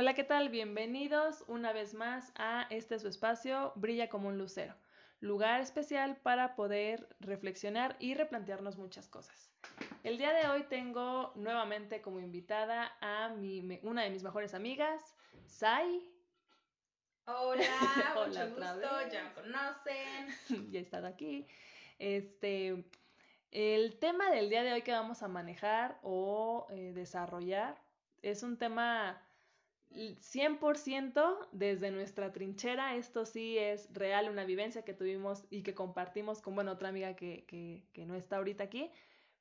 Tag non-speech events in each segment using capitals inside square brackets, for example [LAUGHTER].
Hola, ¿qué tal? Bienvenidos una vez más a este su espacio Brilla como un lucero, lugar especial para poder reflexionar y replantearnos muchas cosas. El día de hoy tengo nuevamente como invitada a mi, una de mis mejores amigas, Sai. Hola, [LAUGHS] mucho gusto, ya me conocen. [LAUGHS] ya he estado aquí. Este, el tema del día de hoy que vamos a manejar o eh, desarrollar es un tema 100% desde nuestra trinchera. Esto sí es real, una vivencia que tuvimos y que compartimos con bueno, otra amiga que, que, que no está ahorita aquí.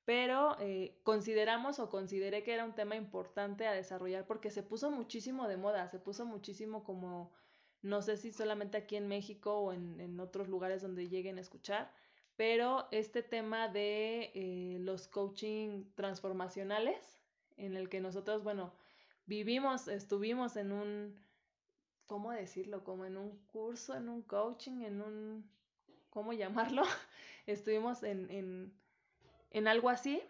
Pero eh, consideramos o consideré que era un tema importante a desarrollar porque se puso muchísimo de moda, se puso muchísimo como, no sé si solamente aquí en México o en, en otros lugares donde lleguen a escuchar, pero este tema de eh, los coaching transformacionales, en el que nosotros, bueno, vivimos, estuvimos en un, ¿cómo decirlo? Como en un curso, en un coaching, en un, ¿cómo llamarlo? [LAUGHS] estuvimos en, en, en algo así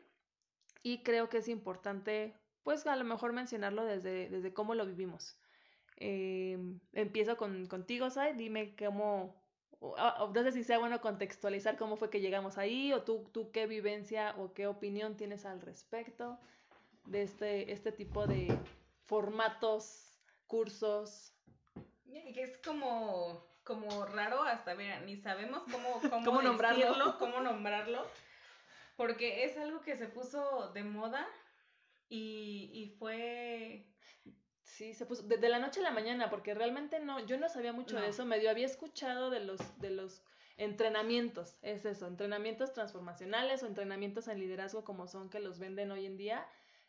y creo que es importante, pues a lo mejor mencionarlo desde, desde cómo lo vivimos. Eh, empiezo con, contigo, Sai, dime cómo, no sé si sea bueno contextualizar cómo fue que llegamos ahí o tú, tú qué vivencia o qué opinión tienes al respecto de este, este tipo de, formatos, cursos. Y que es como, como raro hasta, ver, ni sabemos cómo, [LAUGHS] cómo, nombrarlo? cómo nombrarlo, porque es algo que se puso de moda y, y fue... Sí, se puso desde la noche a la mañana, porque realmente no, yo no sabía mucho de eso, medio había escuchado de los, de los entrenamientos, es eso, entrenamientos transformacionales o entrenamientos en liderazgo como son que los venden hoy en día,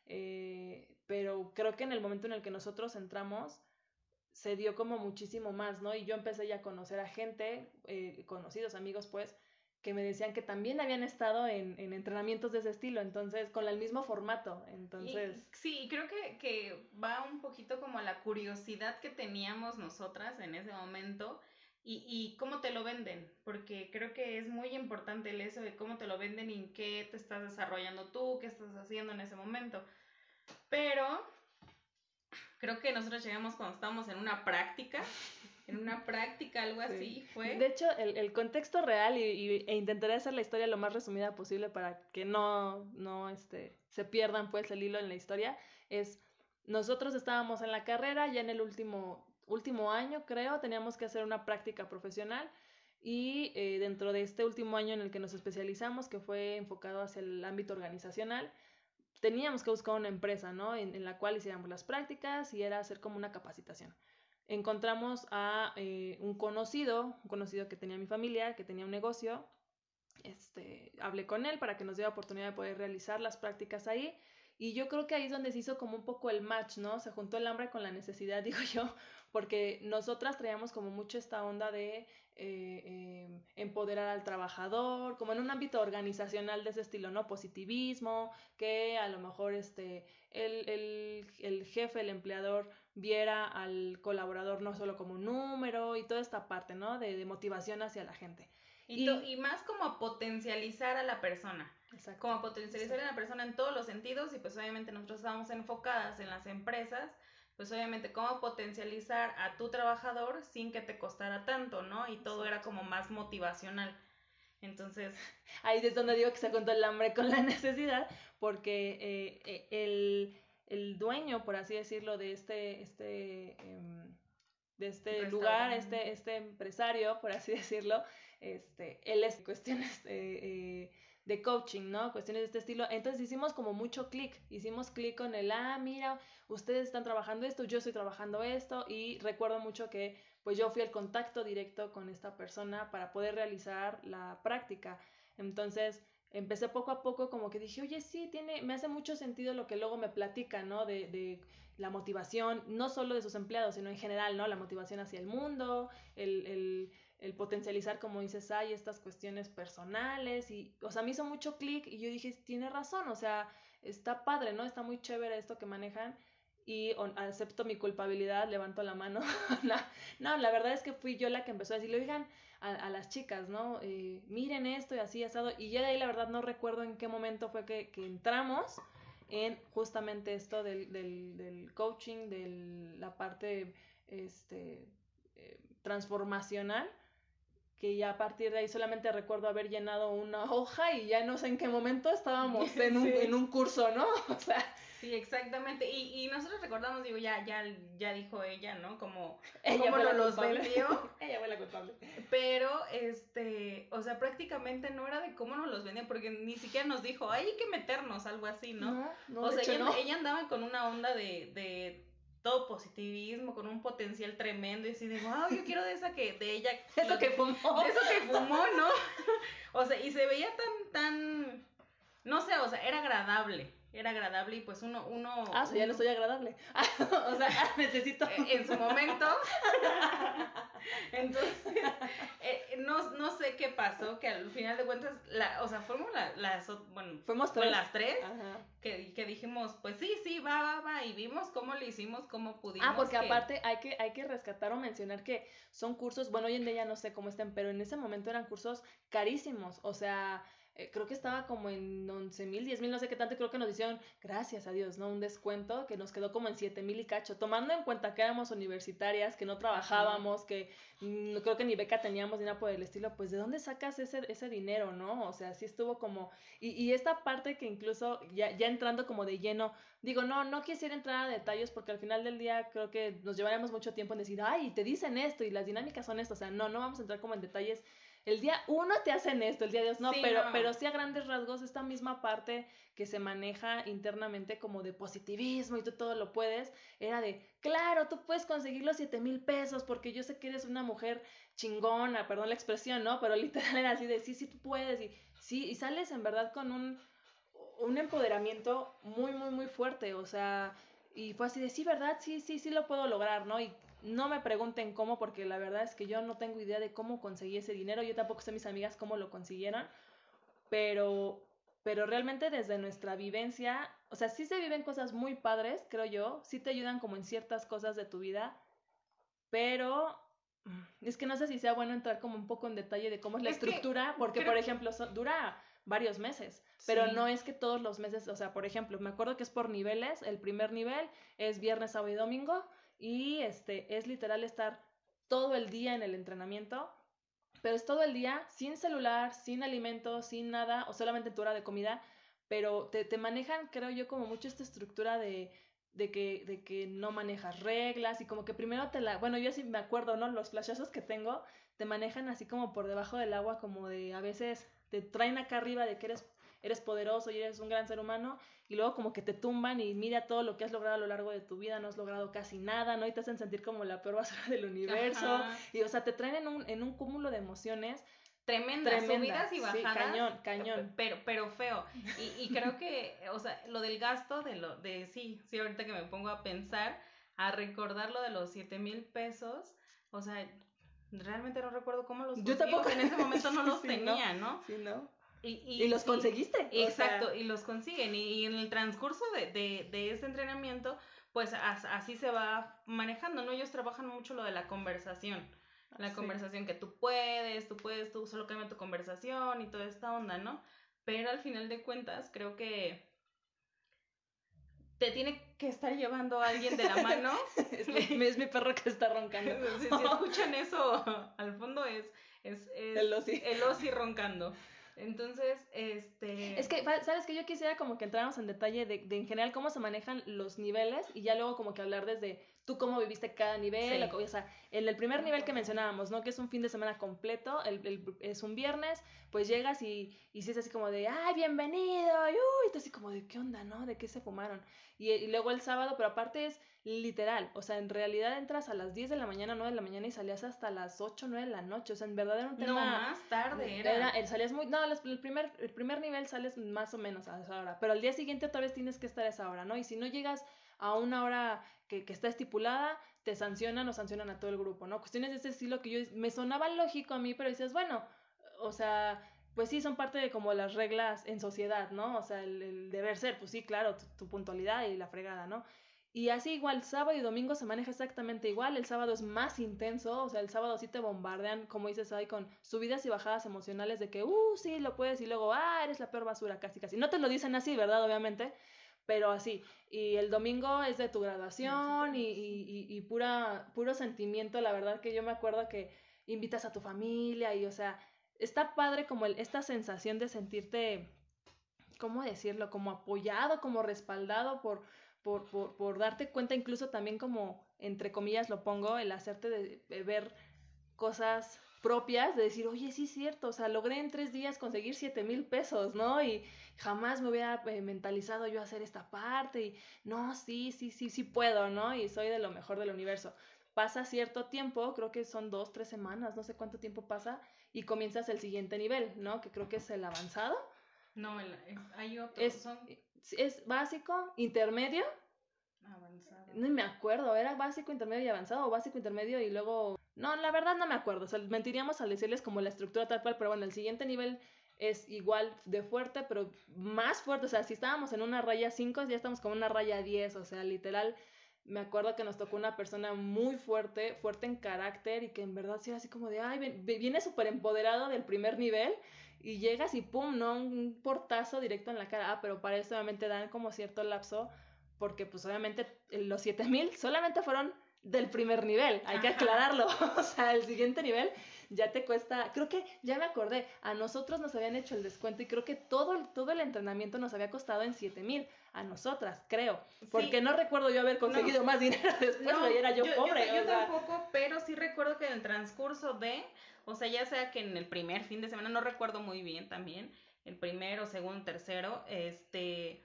eh, pero creo que en el momento en el que nosotros entramos se dio como muchísimo más, ¿no? Y yo empecé ya a conocer a gente, eh, conocidos, amigos, pues, que me decían que también habían estado en, en, entrenamientos de ese estilo, entonces, con el mismo formato, entonces... sí, creo que, que va un poquito como a la curiosidad que teníamos nosotras en ese momento y, y cómo te lo venden, porque creo que es muy importante el eso de cómo te lo venden y en qué te estás desarrollando tú, qué estás haciendo en ese momento. Pero creo que nosotros llegamos cuando estábamos en una práctica, en una [LAUGHS] práctica, algo así fue. De hecho, el, el contexto real, y, e intentaré hacer la historia lo más resumida posible para que no, no este, se pierdan pues el hilo en la historia, es nosotros estábamos en la carrera, ya en el último, último año creo, teníamos que hacer una práctica profesional. Y eh, dentro de este último año en el que nos especializamos, que fue enfocado hacia el ámbito organizacional, teníamos que buscar una empresa, ¿no? En, la cual hiciéramos las prácticas y era hacer como una capacitación. Encontramos a eh, un conocido, un conocido que tenía mi familia, que tenía un negocio. Este, hablé con él para que nos diera oportunidad de poder realizar las prácticas ahí. Y yo creo que ahí es donde se hizo como un poco el match, ¿no? Se juntó el hambre con la necesidad, [LAUGHS] digo yo, porque nosotras traíamos como mucho esta onda de eh, em, empoderar al trabajador, como en un ámbito organizacional de ese estilo, ¿no? Positivismo, que a lo mejor este, el, el, el jefe, el empleador viera al colaborador no solo como un número y toda esta parte, ¿no? De, de motivación hacia la gente. Y, y, más como potencializar a la persona. Exacto. Como potencializar a la persona en todos los sentidos y pues obviamente nosotros estamos enfocadas en las empresas pues obviamente cómo potencializar a tu trabajador sin que te costara tanto, ¿no? Y todo era como más motivacional. Entonces... [LAUGHS] Ahí es donde digo que se contó el hambre con la [LAUGHS] necesidad, porque eh, eh, el, el, dueño, por así decirlo, de este, este, em, de este lugar, este, este empresario, por así [LAUGHS] decirlo, este, él es cuestiones... Eh, de coaching, ¿no? Cuestiones de este estilo. Entonces hicimos como mucho clic, hicimos clic con el, ah, mira, ustedes están trabajando esto, yo estoy trabajando esto y recuerdo mucho que pues yo fui el contacto directo con esta persona para poder realizar la práctica. Entonces empecé poco a poco como que dije, oye, sí, tiene, me hace mucho sentido lo que luego me platica, ¿no? De, de la motivación, no solo de sus empleados, sino en general, ¿no? La motivación hacia el mundo, el, el el potencializar, como dices, hay estas cuestiones personales y, o sea, me hizo mucho clic y yo dije, tiene razón, o sea, está padre, ¿no? Está muy chévere esto que manejan y acepto mi culpabilidad, levanto la mano. [LAUGHS] no, la verdad es que fui yo la que empezó a decirle, oigan, a, las chicas, ¿no? Eh, miren esto y así asado. Y ya de ahí la verdad no recuerdo en qué momento fue que, que entramos en justamente esto del, del, del coaching, de la parte este, eh, transformacional, que ya a partir de ahí solamente recuerdo haber llenado una hoja y ya no sé en qué momento estábamos en un, [LAUGHS] en un curso, ¿no? [LAUGHS] O sea, Sí, exactamente. Y, y nosotros recordamos, digo, ya, ya, ya dijo ella, ¿no? Como, ella cómo nos los vendió. [LAUGHS] ella fue la culpable. Pero, este, o sea, prácticamente no era de cómo nos los vendían, porque ni siquiera nos dijo, "Ay, hay que meternos, algo así, ¿no? No, no, o sea, hecho, ella, no. ella andaba con una onda de, de todo positivismo, con un potencial tremendo, y así de, wow, yo quiero de esa que, de ella. [LAUGHS] Eso que fumó. de eso que fumó, ¿no? [LAUGHS] o sea, y se veía tan, tan, no sé, o sea, era agradable, era agradable y pues uno, uno. Ah, ya no soy agradable. [LAUGHS] o sea, necesito. en su momento. [LAUGHS] Entonces, eh, no, no sé qué pasó, que al final de cuentas, la, o sea, fuimos la- las, bueno, Fuimos tres. las tres, Ajá. que, que dijimos, pues sí, sí, va, va, va, y vimos cómo lo hicimos, cómo pudimos. Ah, porque que- aparte hay que, hay que rescatar o mencionar que son cursos, bueno, hoy en día ya no sé cómo estén, pero en ese momento eran cursos carísimos, o sea, eh, creo que estaba como en 11 mil, 10 mil, no sé qué tanto, creo que nos hicieron, gracias a Dios, ¿no? Un descuento que nos quedó como en 7 mil y cacho, tomando en cuenta que éramos universitarias, que no trabajábamos, que mm, creo que ni beca teníamos ni nada por el estilo, pues ¿de dónde sacas ese, ese dinero, no? O sea, sí estuvo como, y, y esta parte que incluso ya, ya entrando como de lleno, digo, no, no quisiera entrar a detalles porque al final del día creo que nos llevaremos mucho tiempo en decir, ay, te dicen esto y las dinámicas son esto, o sea, no, no vamos a entrar como en detalles. El día uno te hacen esto, el día dos no, Sí, pero, no. pero sí a grandes rasgos esta misma parte que se maneja internamente como de positivismo y tú todo lo puedes, era de, claro, tú puedes conseguir los siete mil pesos porque yo sé que eres una mujer chingona, perdón la expresión, ¿no? Pero [LAUGHS] literal era así de, sí, sí, tú puedes y sí, y sales en verdad con un, un empoderamiento muy, muy, muy fuerte, o sea, y fue así de, sí, ¿verdad? Sí, sí, sí lo puedo lograr, ¿no? Y no me pregunten cómo, porque la verdad es que yo no tengo idea de cómo conseguí ese dinero, yo tampoco sé mis amigas cómo lo consiguieron, pero, pero realmente desde nuestra vivencia, o sea, sí se viven cosas muy padres, creo yo, sí te ayudan como en ciertas cosas de tu vida, pero es que no sé si sea bueno entrar como un poco en detalle de cómo es la Es estructura, porque por ejemplo so- dura varios meses, pero Sí. no es que todos los meses, o sea, por ejemplo, me acuerdo que es por niveles, el primer nivel es viernes, sábado y domingo, y este es literal estar todo el día en el entrenamiento, pero es todo el día sin celular, sin alimentos, sin nada, o solamente en tu hora de comida, pero te, te manejan, creo yo, como mucho esta estructura de, de, que, de que no manejas reglas y como que primero te la, bueno, yo sí me acuerdo, ¿no? Los flashazos que tengo te manejan así como por debajo del agua, como de a veces te traen acá arriba de que eres, eres poderoso y eres un gran ser humano y luego como que te tumban y mira todo lo que has logrado a lo largo de tu vida, no has logrado casi nada, ¿no? Y te hacen sentir como la peor basura del universo. Ajá. Y o sea, te traen en un, en un cúmulo de emociones tremendas, tremendas. subidas y Sí, bajadas. cañón, cañón. Pero, pero feo. Y, y [LAUGHS] creo que, o sea, lo del gasto, de lo, de sí, sí, ahorita que me pongo a pensar, a recordar lo de los siete mil pesos, o sea, realmente no recuerdo cómo los Yo tampoco. En ese momento no [LAUGHS] los Sí, ¿no? tenía, ¿no? Sí, ¿no? Y, Y, los y- conseguiste. sea, Exacto, y los consiguen. Y, en el transcurso de, de, de este entrenamiento, pues as- así se va manejando, ¿no? Ellos trabajan mucho lo de la conversación. La sí. conversación que tú puedes, tú puedes, tú solo cambia tu conversación y toda esta onda, ¿no? Pero al final de cuentas, creo que te tiene que estar llevando alguien de la mano. [LAUGHS] es, [LAUGHS] mi, es mi perro que está roncando. si, si [LAUGHS] escuchan eso al fondo es, es, es El Ozzy. el Ozzy roncando. Entonces, este... Es que, ¿sabes que Yo quisiera como que entráramos en detalle de, de en general cómo se manejan los niveles y ya luego como que hablar desde tú cómo viviste cada nivel, Sí. o sea, en el primer nivel que mencionábamos, ¿no? Que es un fin de semana completo, el, el- es un viernes, pues llegas y, y si es así como de, ay, bienvenido, y uy, tú así como de, ¿qué onda, no? ¿De qué se fumaron? Y, y luego el sábado, pero aparte es literal, o sea, en realidad entras a las 10 de la mañana, 9 de la mañana y salías hasta las 8, 9 de la noche, o sea, en verdad era un no, tema... más tarde era. el salías muy, no, el primer, el primer nivel sales más o menos a esa hora, pero al día siguiente otra vez tienes que estar a esa hora, ¿no? Y si no llegas a una hora que, que está estipulada, te sancionan o sancionan a todo el grupo, ¿no? Cuestiones de ese estilo que yo me sonaba lógico a mí, pero dices, bueno, o sea, pues sí, son parte de como las reglas en sociedad, ¿no? O sea, el, el deber ser, pues sí, claro, tu, tu puntualidad y la fregada, ¿no? Y así igual, sábado y domingo se maneja exactamente igual, el sábado es más intenso, o sea, el sábado sí te bombardean, como dices ahí, con subidas y bajadas emocionales de que, uh, sí, lo puedes, y luego, ah, eres la peor basura, casi, casi. No te lo dicen así, ¿verdad? Obviamente, pero así. Y el domingo es de tu graduación y, y, y, pura, puro sentimiento, la verdad que yo me acuerdo que invitas a tu familia y, o sea, está padre como el, esta sensación de sentirte, ¿cómo decirlo? Como apoyado, como respaldado por, por, por, por darte cuenta, incluso también como, entre comillas lo pongo, el hacerte de, ver cosas propias, de decir, oye, sí es cierto, o sea, logré en tres días conseguir siete mil pesos, ¿no? Y jamás me hubiera eh, mentalizado yo hacer esta parte y, no, sí, sí, sí, sí puedo, ¿no? Y soy de lo mejor del universo. Pasa cierto tiempo, creo que son dos, tres semanas, no sé cuánto tiempo pasa, y comienzas el siguiente nivel, ¿no? Que creo que es el avanzado. No, el, hay otro. Es, es básico, intermedio. Avanzado. No me acuerdo, era básico, intermedio y avanzado, o básico, intermedio y luego... No, la verdad no me acuerdo, o sea, mentiríamos al decirles como la estructura tal cual, pero bueno, el siguiente nivel es igual de fuerte, pero más fuerte, o sea, si estábamos en una raya 5, ya estamos como una raya 10, o sea, literal, me acuerdo que nos tocó una persona muy fuerte, fuerte en carácter y que en verdad sí era así como de, ay, viene súper empoderado del primer nivel y llegas y pum, ¿no? Un portazo directo en la cara. Ah, pero para eso obviamente dan como cierto lapso porque pues obviamente los 7000 solamente fueron del primer nivel, hay que aclararlo. [LAUGHS] o sea, el siguiente nivel ya te cuesta, creo que ya me acordé, a nosotros nos habían hecho el descuento y creo que todo, todo el entrenamiento nos había costado en 7000 a nosotras, creo. Porque no recuerdo yo haber conseguido más dinero [LAUGHS] después, no, era yo, pobre. Yo, tampoco, pero sí recuerdo que en el transcurso de, o sea, ya sea que en el primer fin de semana, no recuerdo muy bien también, el primero, segundo, tercero, este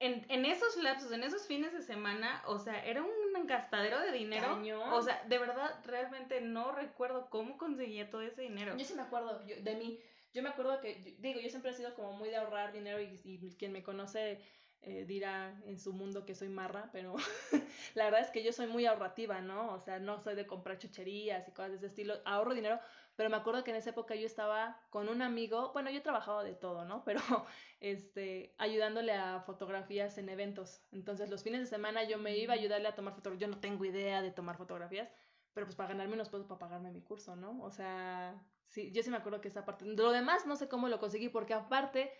en, en, esos lapsos, en esos fines de semana, o sea, era un gastadero de dinero. O sea, de verdad, realmente no recuerdo cómo conseguía todo ese dinero. Yo sí me acuerdo de mí. Yo me acuerdo que, digo, yo siempre he sido como muy de ahorrar dinero y, quien me conoce eh, dirá en su mundo que soy marra, pero [LAUGHS] la verdad es que yo soy muy ahorrativa, ¿no? O sea, no soy de comprar chucherías y cosas de ese estilo. Ahorro dinero, pero me acuerdo que en esa época yo estaba con un amigo, bueno, yo he trabajado de todo, ¿no? [LAUGHS] Pero este, ayudándole a fotografías en eventos. Entonces, los fines de semana yo me iba a ayudarle a tomar fotografías. Yo no tengo idea de tomar fotografías, pero pues para ganarme unos pesos para pagarme mi curso, ¿no? O sea, sí, yo sí me acuerdo que esa parte. Lo demás no sé cómo lo conseguí, porque aparte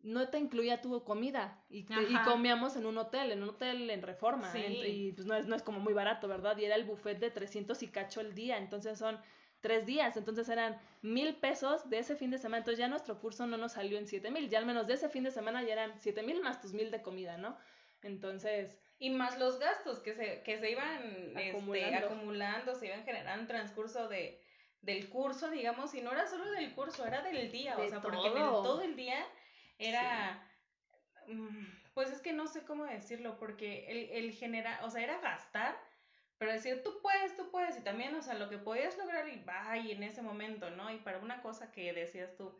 no te incluía tu comida y, y, comíamos en un hotel, en un hotel en reforma. Sí. y pues no es, no es como muy barato, ¿verdad? Y era el buffet de 300 y cacho el día, entonces son tres días, entonces eran mil pesos de ese fin de semana, entonces ya nuestro curso no nos salió en siete mil, ya al menos de ese fin de semana ya eran siete mil más tus mil de comida, ¿no? Entonces... Y más los gastos que se, que se iban este, acumulando. acumulando, se iban generando en transcurso de, del curso, digamos, y no era solo del curso, era del día, o sea, porque todo el día era... Mm, pues es que no sé cómo decirlo, porque el, el general, o sea, era gastar pero decir, tú puedes, tú puedes, y también, o sea, lo que podías lograr y y en ese momento, ¿no? Y para una cosa que decías tú,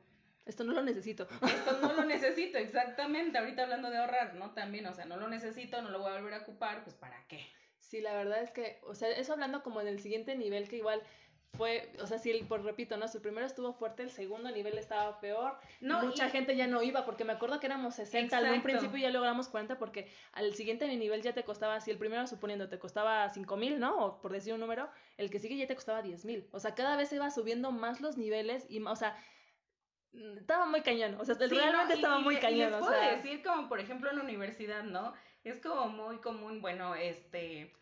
esto no lo necesito. Esto no lo [LAUGHS] necesito, exactamente. Ahorita hablando de ahorrar, ¿no? También, o sea, no lo necesito, no lo voy a volver a ocupar, pues ¿para qué? Sí, la verdad es que, o sea, eso hablando como en el siguiente nivel, que igual fue, o sea, sí, por repito, ¿no? Si el primero estuvo fuerte, el segundo nivel estaba peor. No, Mucha gente ya no iba, porque me acuerdo que éramos 60, en un principio ya logramos 40, porque al siguiente nivel ya te costaba, si el primero suponiendo te costaba 5 mil, ¿no? O por decir un número, el que sigue ya te costaba 10 mil. O sea, cada vez iba subiendo más los niveles y, o sea, estaba muy cañón, o sea, realmente estaba muy cañón. Les puedo decir como, por ejemplo, en la universidad, ¿no? Es como muy común, bueno, este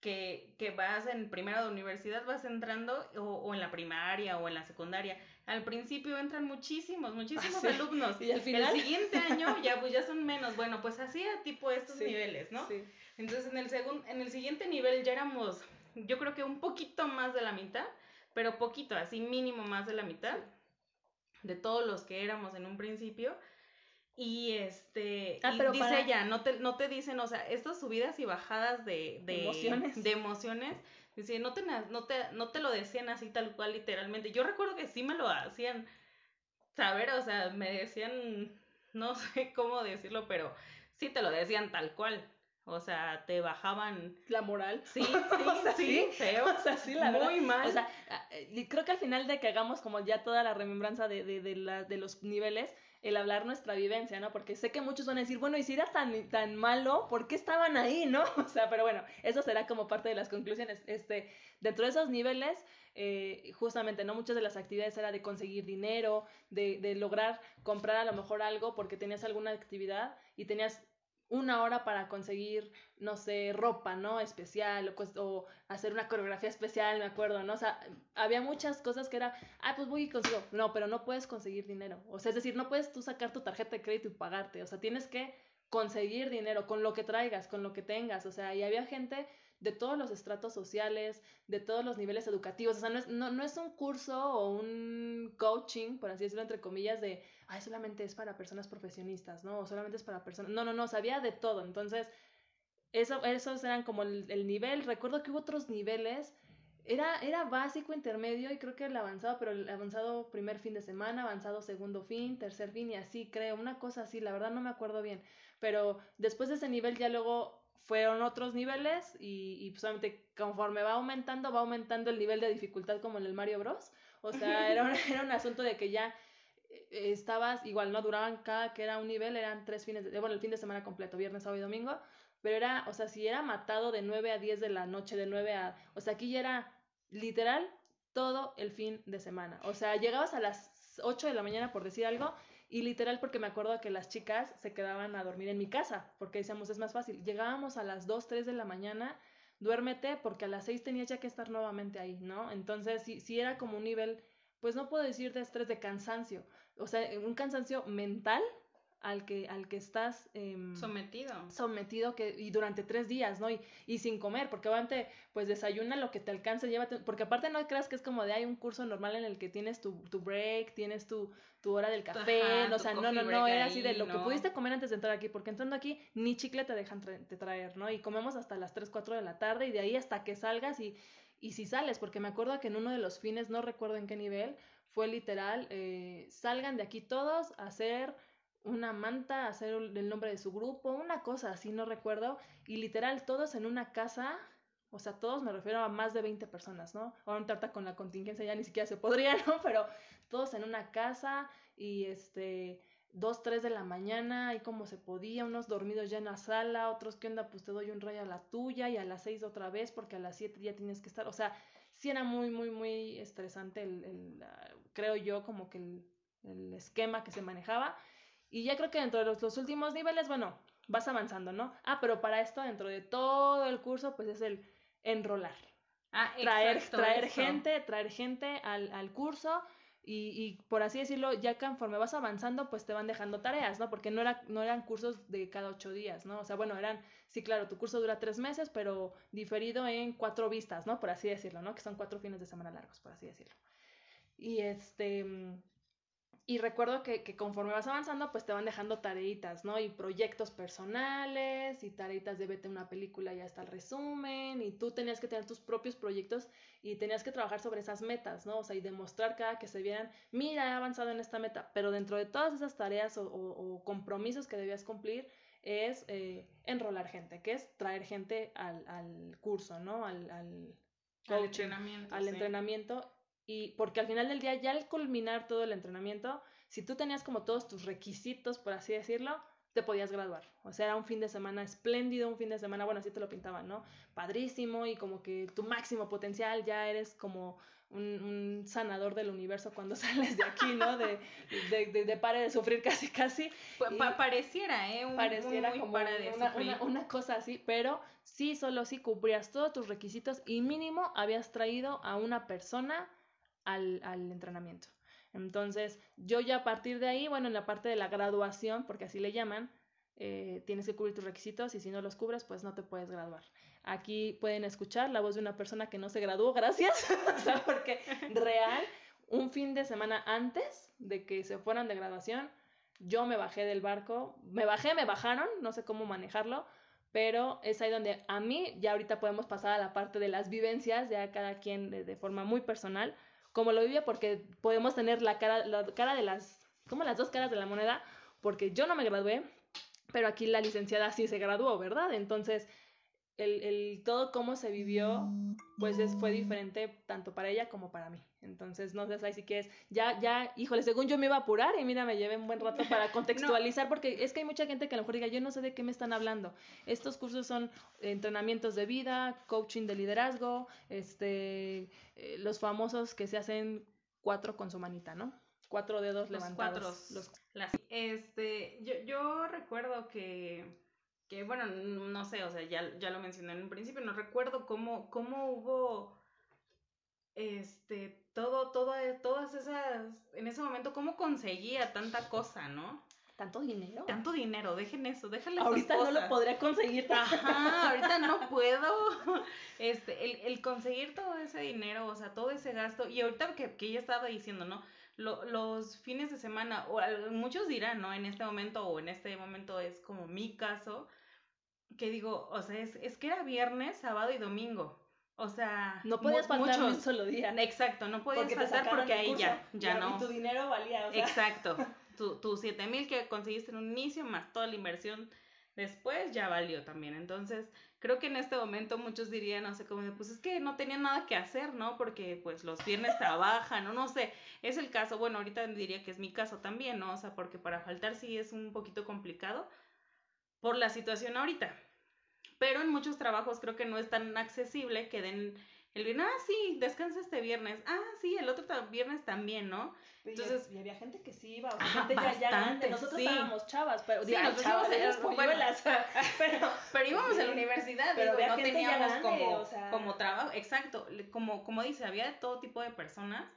que, que vas en primero de universidad, vas entrando, o, o, en la primaria o en la secundaria. Al principio entran muchísimos, muchísimos [LAUGHS] ah, alumnos. Y al final. El siguiente [LAUGHS] año ya, pues ya son menos. Bueno, pues así a tipo estos niveles, ¿no? Sí. Entonces en el, segundo en el siguiente nivel ya éramos, yo creo que un poquito más de la mitad, pero poquito, así mínimo más de la mitad de todos los que éramos en un principio. Y este, ah, y dice ella, no te, no te dicen, o sea, estas subidas y bajadas de, de emociones, de emociones dice, no te, no, te, no te lo decían así tal cual literalmente. Yo recuerdo que sí me lo hacían saber, o sea, me decían, no [LAUGHS] sé cómo decirlo, pero sí te lo decían tal cual. O sea, te bajaban la moral. Sí, [LAUGHS] sí, sí, feo. O sea, sí, la Muy mal. O sea, creo que al final de que hagamos como ya toda la remembranza de, de, de, la, de los niveles, el hablar nuestra vivencia, ¿no? Porque sé que muchos van a decir, bueno, y si era tan, tan malo, ¿por qué estaban ahí, no? [LAUGHS] O sea, pero bueno, eso será como parte de las conclusiones. Este, dentro de esos niveles, eh, justamente, ¿no? Muchas de las actividades era de conseguir dinero, de, de lograr comprar a lo mejor algo porque tenías alguna actividad y tenías una hora para conseguir, no sé, ropa, ¿no? Especial o, o, hacer una coreografía especial, me acuerdo, ¿no? O sea, había muchas cosas que era, ah, pues voy y consigo. No, pero no puedes conseguir dinero. O sea, es decir, no puedes tú sacar tu tarjeta de crédito y pagarte. O sea, tienes que conseguir dinero con lo que traigas, con lo que tengas. O sea, y había gente de todos los estratos sociales, de todos los niveles educativos. O sea, no es, no, no es un curso o un coaching, por así decirlo, entre comillas, de, ay, solamente es para personas profesionistas, ¿no? O solamente es para personas... No, no, no, sabía de todo. Entonces, eso, esos eran como el, el nivel. Recuerdo que hubo otros niveles. Era, era básico, intermedio y creo que el avanzado, pero el avanzado primer fin de semana, avanzado segundo fin, tercer fin y así, creo, una cosa así, la verdad no me acuerdo bien, pero después de ese nivel ya luego fueron otros niveles y, y pues solamente conforme va aumentando, va aumentando el nivel de dificultad como en el Mario Bros. O sea, [LAUGHS] era un, era un asunto de que ya eh, estabas, igual, ¿no? Duraban cada que era un nivel, eran tres fines, de, bueno, el fin de semana completo, viernes, sábado y domingo, pero era, o sea, si era matado de 9 a 10 de la noche, de 9 a, o sea, aquí ya era literal todo el fin de semana. O sea, llegabas a las 8 de la mañana, por decir algo, y literal porque me acuerdo que las chicas se quedaban a dormir en mi casa, porque decíamos, es más fácil. Llegábamos a las 2, 3 de la mañana, duérmete, porque a las 6 tenías ya que estar nuevamente ahí, ¿no? Entonces, sí, sí era como un nivel, pues no puedo decir de estrés, de cansancio. O sea, un cansancio mental, al que, al que estás em, sometido. Sometido que, y durante tres días, ¿no? Y, y sin comer, porque obviamente, pues desayuna lo que te alcance, llévate, porque aparte no creas que es como de hay un curso normal en el que tienes tu, tu break, tienes tu, tu hora del café, o sea, no, no, no, era así de lo que pudiste comer antes de entrar aquí, porque entrando aquí ni chicle te dejan te traer, ¿no? Y comemos hasta las 3, 4 de la tarde y de ahí hasta que salgas y, y si sales, porque me acuerdo que en uno de los fines, no recuerdo en qué nivel, fue literal, eh, salgan de aquí todos a hacer una manta, hacer el nombre de su grupo, una cosa así, no recuerdo, y literal todos en una casa, o sea, todos me refiero a más de 20 personas, ¿no? Ahora trata con la contingencia ya ni siquiera se podría, [LAUGHS] ¿no? Pero todos en una casa y este, dos, tres de la mañana, y como se podía, unos dormidos ya en la sala, otros que onda, pues te doy un rayo a la tuya y a las seis otra vez porque a las siete ya tienes que estar, o sea, sí era muy, muy, muy estresante el, el creo yo, como que el, el esquema que se manejaba y ya creo que dentro de los, últimos niveles, bueno, vas avanzando, ¿no? Ah, pero para esto, dentro de todo el curso, pues es el enrolar. Ah, traer, traer gente, traer gente al, al curso y, y, por así decirlo, ya conforme vas avanzando, pues te van dejando tareas, ¿no? Porque no, era, no eran cursos de cada ocho días, ¿no? O sea, bueno, eran, sí, claro, tu curso dura tres meses, pero diferido en cuatro vistas, ¿no? Por así decirlo, ¿no? Que son cuatro fines de semana largos, por así decirlo. Y este y recuerdo que, que, conforme vas avanzando, pues te van dejando tareitas, ¿no? Y proyectos personales, y tareitas de vete una película y hasta el resumen, y tú tenías que tener tus propios proyectos y tenías que trabajar sobre esas metas, ¿no? O sea, y demostrar cada que se vieran, mira, he avanzado en esta meta, pero dentro de todas esas tareas o, o, compromisos que debías cumplir es eh, enrolar gente, que es traer gente al, al curso, ¿no? Al, al, al entrenamiento. Al entrenamiento y porque al final del día, ya al culminar todo el entrenamiento, si tú tenías como todos tus requisitos, por así decirlo, te podías graduar. O sea, era un fin de semana espléndido, un fin de semana, bueno, así te lo pintaban, ¿no? Padrísimo y como que tu máximo potencial, ya eres como un, sanador del universo cuando [LAUGHS] sales de aquí, ¿no? De, de, de, pare de sufrir casi, casi. pareciera, ¿eh? pareciera como una, una, cosa así, pero sí, solo si cubrías todos tus requisitos y mínimo habías traído a una persona al, al entrenamiento. Entonces, yo ya a partir de ahí, bueno, en la parte de la graduación, porque así le llaman, eh, tienes que cubrir tus requisitos y si no los cubres, pues no te puedes graduar. Aquí pueden escuchar la voz de una persona que no se graduó, gracias, [LAUGHS] o sea, porque real, un fin de semana antes de que se fueran de graduación, yo me bajé del barco, me bajé, me bajaron, no sé cómo manejarlo, pero es ahí donde a mí, ya ahorita podemos pasar a la parte de las vivencias, ya cada quien de, de forma muy personal, como lo vive porque podemos tener la cara, la cara de las, como las dos caras de la moneda, porque yo no me gradué, pero aquí la licenciada sí se graduó, ¿verdad? Entonces, el, el todo cómo se vivió, pues es, fue diferente tanto para ella como para mí. Entonces, no sé si quieres, ya, ya, híjole, según yo me iba a apurar y mira, me llevé un buen rato para [LAUGHS] contextualizar, porque es que hay mucha gente que a lo mejor diga, yo no sé de qué me están hablando. Estos cursos son entrenamientos de vida, coaching de liderazgo, este, eh, los famosos que se hacen cuatro con su manita, ¿no? Cuatro dedos los levantados. Cuatro. Los... Este, yo, yo recuerdo que que bueno, no sé, o sea, ya, ya lo mencioné en un principio, no recuerdo cómo, cómo hubo este, todo, todo, todas esas, en ese momento, cómo conseguía tanta cosa, ¿no? ¿Tanto dinero? Tanto dinero, dejen eso, déjenle Ahorita no lo podría conseguir. Ajá, ahorita no [LAUGHS] puedo. Este, el, el, conseguir todo ese dinero, o sea, todo ese gasto, y ahorita que, que ella estaba diciendo, ¿no? Lo, los fines de semana, o muchos dirán, ¿no? En este momento, o en este momento es como mi caso, que digo, o sea, es, es que era viernes, sábado y domingo. O sea, no podías faltar un solo día. Exacto, no podías faltar porque ahí ya, ya no. Y tu dinero valía. O sea. Exacto. [LAUGHS] Tu, tu siete mil que conseguiste en un inicio más toda la inversión después ya valió también. Entonces, creo que en este momento muchos dirían, no sé, como pues es que no tenía nada que hacer, ¿no? Porque pues los viernes [LAUGHS] trabajan, o no sé. Es el caso, bueno, ahorita diría que es mi caso también, ¿no? O sea, porque para faltar sí es un poquito complicado por la situación ahorita pero en muchos trabajos creo que no es tan accesible que den el viernes, ah, sí, descansa este viernes, ah, sí, el otro viernes también, ¿no? Entonces, y había gente que sí iba, o sea, gente ya, ya grande, nosotros estábamos chavas, pero sí, nosotros chavas, [LAUGHS] pero, pero íbamos a la universidad, pero digo, no teníamos como, como trabajo, exacto, como, como dice, había de todo tipo de personas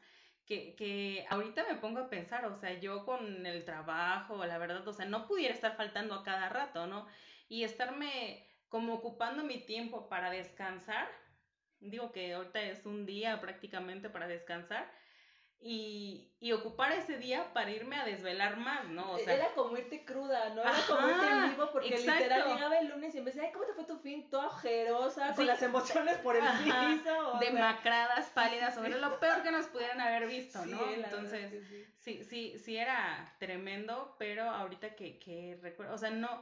que, que ahorita me pongo a pensar, o sea, yo con el trabajo, la verdad, o sea, no pudiera estar faltando a cada rato, ¿no? Y estarme como ocupando mi tiempo para descansar. Digo que ahorita es un día prácticamente para descansar. Y, y, ocupar ese día para irme a desvelar más, ¿no? O sea, era como irte cruda, ¿no? Era como irte en vivo porque literal llegaba el lunes y de, ay, ¿cómo te fue tu fin? Toda ojerosa, con las emociones por el piso. Demacradas, pálidas, o era lo [LAUGHS] peor que nos pudieran haber visto, ¿no? Entonces, sí. sí, sí, era tremendo, pero ahorita que, que recuerdo, o sea, no,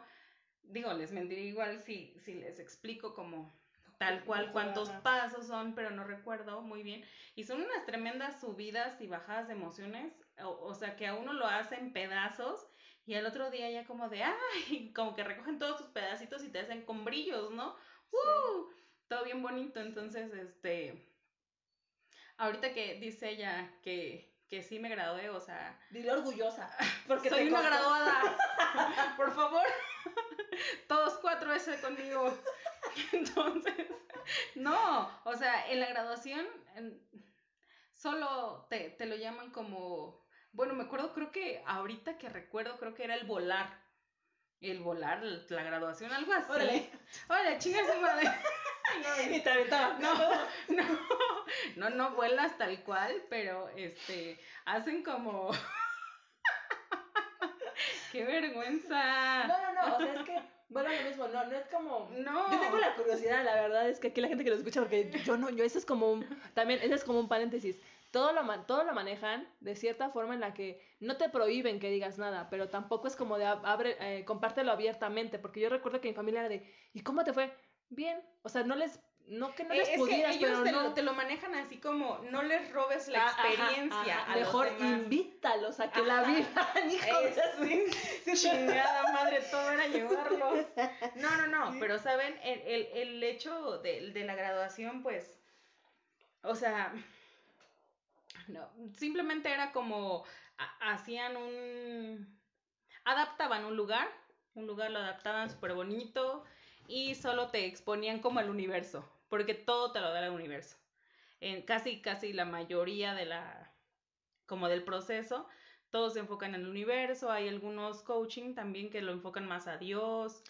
digo, les mentiré igual si, si les explico como tal cual cuántos pasos son, pero no recuerdo muy bien. Y son unas tremendas subidas y bajadas de emociones, o, sea, que a uno lo hacen pedazos y al otro día ya como de, ay, [LAUGHS] como que recogen todos tus pedacitos y te hacen con brillos, ¿no? ¡Uh! Todo bien bonito, entonces, este, ahorita que dice ella que, que sí me gradué, o sea... Dile orgullosa. [LAUGHS] Porque soy una graduada. [LAUGHS] Por favor. Todos cuatro veces conmigo. [LAUGHS] Entonces, no, o sea, en la graduación solo te, te lo llaman como, bueno, me acuerdo, creo que ahorita que recuerdo, creo que era el volar. El volar, la graduación, algo así. Órale, Órale chingas madre. [LAUGHS] No, no, no, no, no vuelas tal cual, pero este, hacen como [LAUGHS] ¡Qué vergüenza! No, no, no, o sea, es que, bueno, lo mismo, no, no es como... No. Yo tengo la curiosidad, la verdad, es que aquí la gente que lo escucha, porque [LAUGHS] yo no, yo, eso es como un, también, ese es como un paréntesis. Todo lo, todo lo manejan de cierta forma en la que no te prohíben que digas nada, pero tampoco es como de abre, eh, compártelo abiertamente, porque yo recuerdo que mi familia era de, ¿y cómo te fue? Bien, o sea, no les no que no les es pudieras, que ellos pero te, no... lo, te lo manejan así como no les robes la ah, experiencia. Mejor invítalos a que la vivan, [LAUGHS] hijo Chingada madre, todo era llevarlos. No, no, no, pero saben, el, el, el hecho de, de la graduación, pues, o sea, no, simplemente era como hacían un, adaptaban un lugar, un lugar lo adaptaban súper bonito y solo te exponían como al universo porque todo te lo da el universo. En casi, casi la mayoría de la, como del proceso, todos se enfocan en el universo, hay algunos coaching también que lo enfocan más a Dios.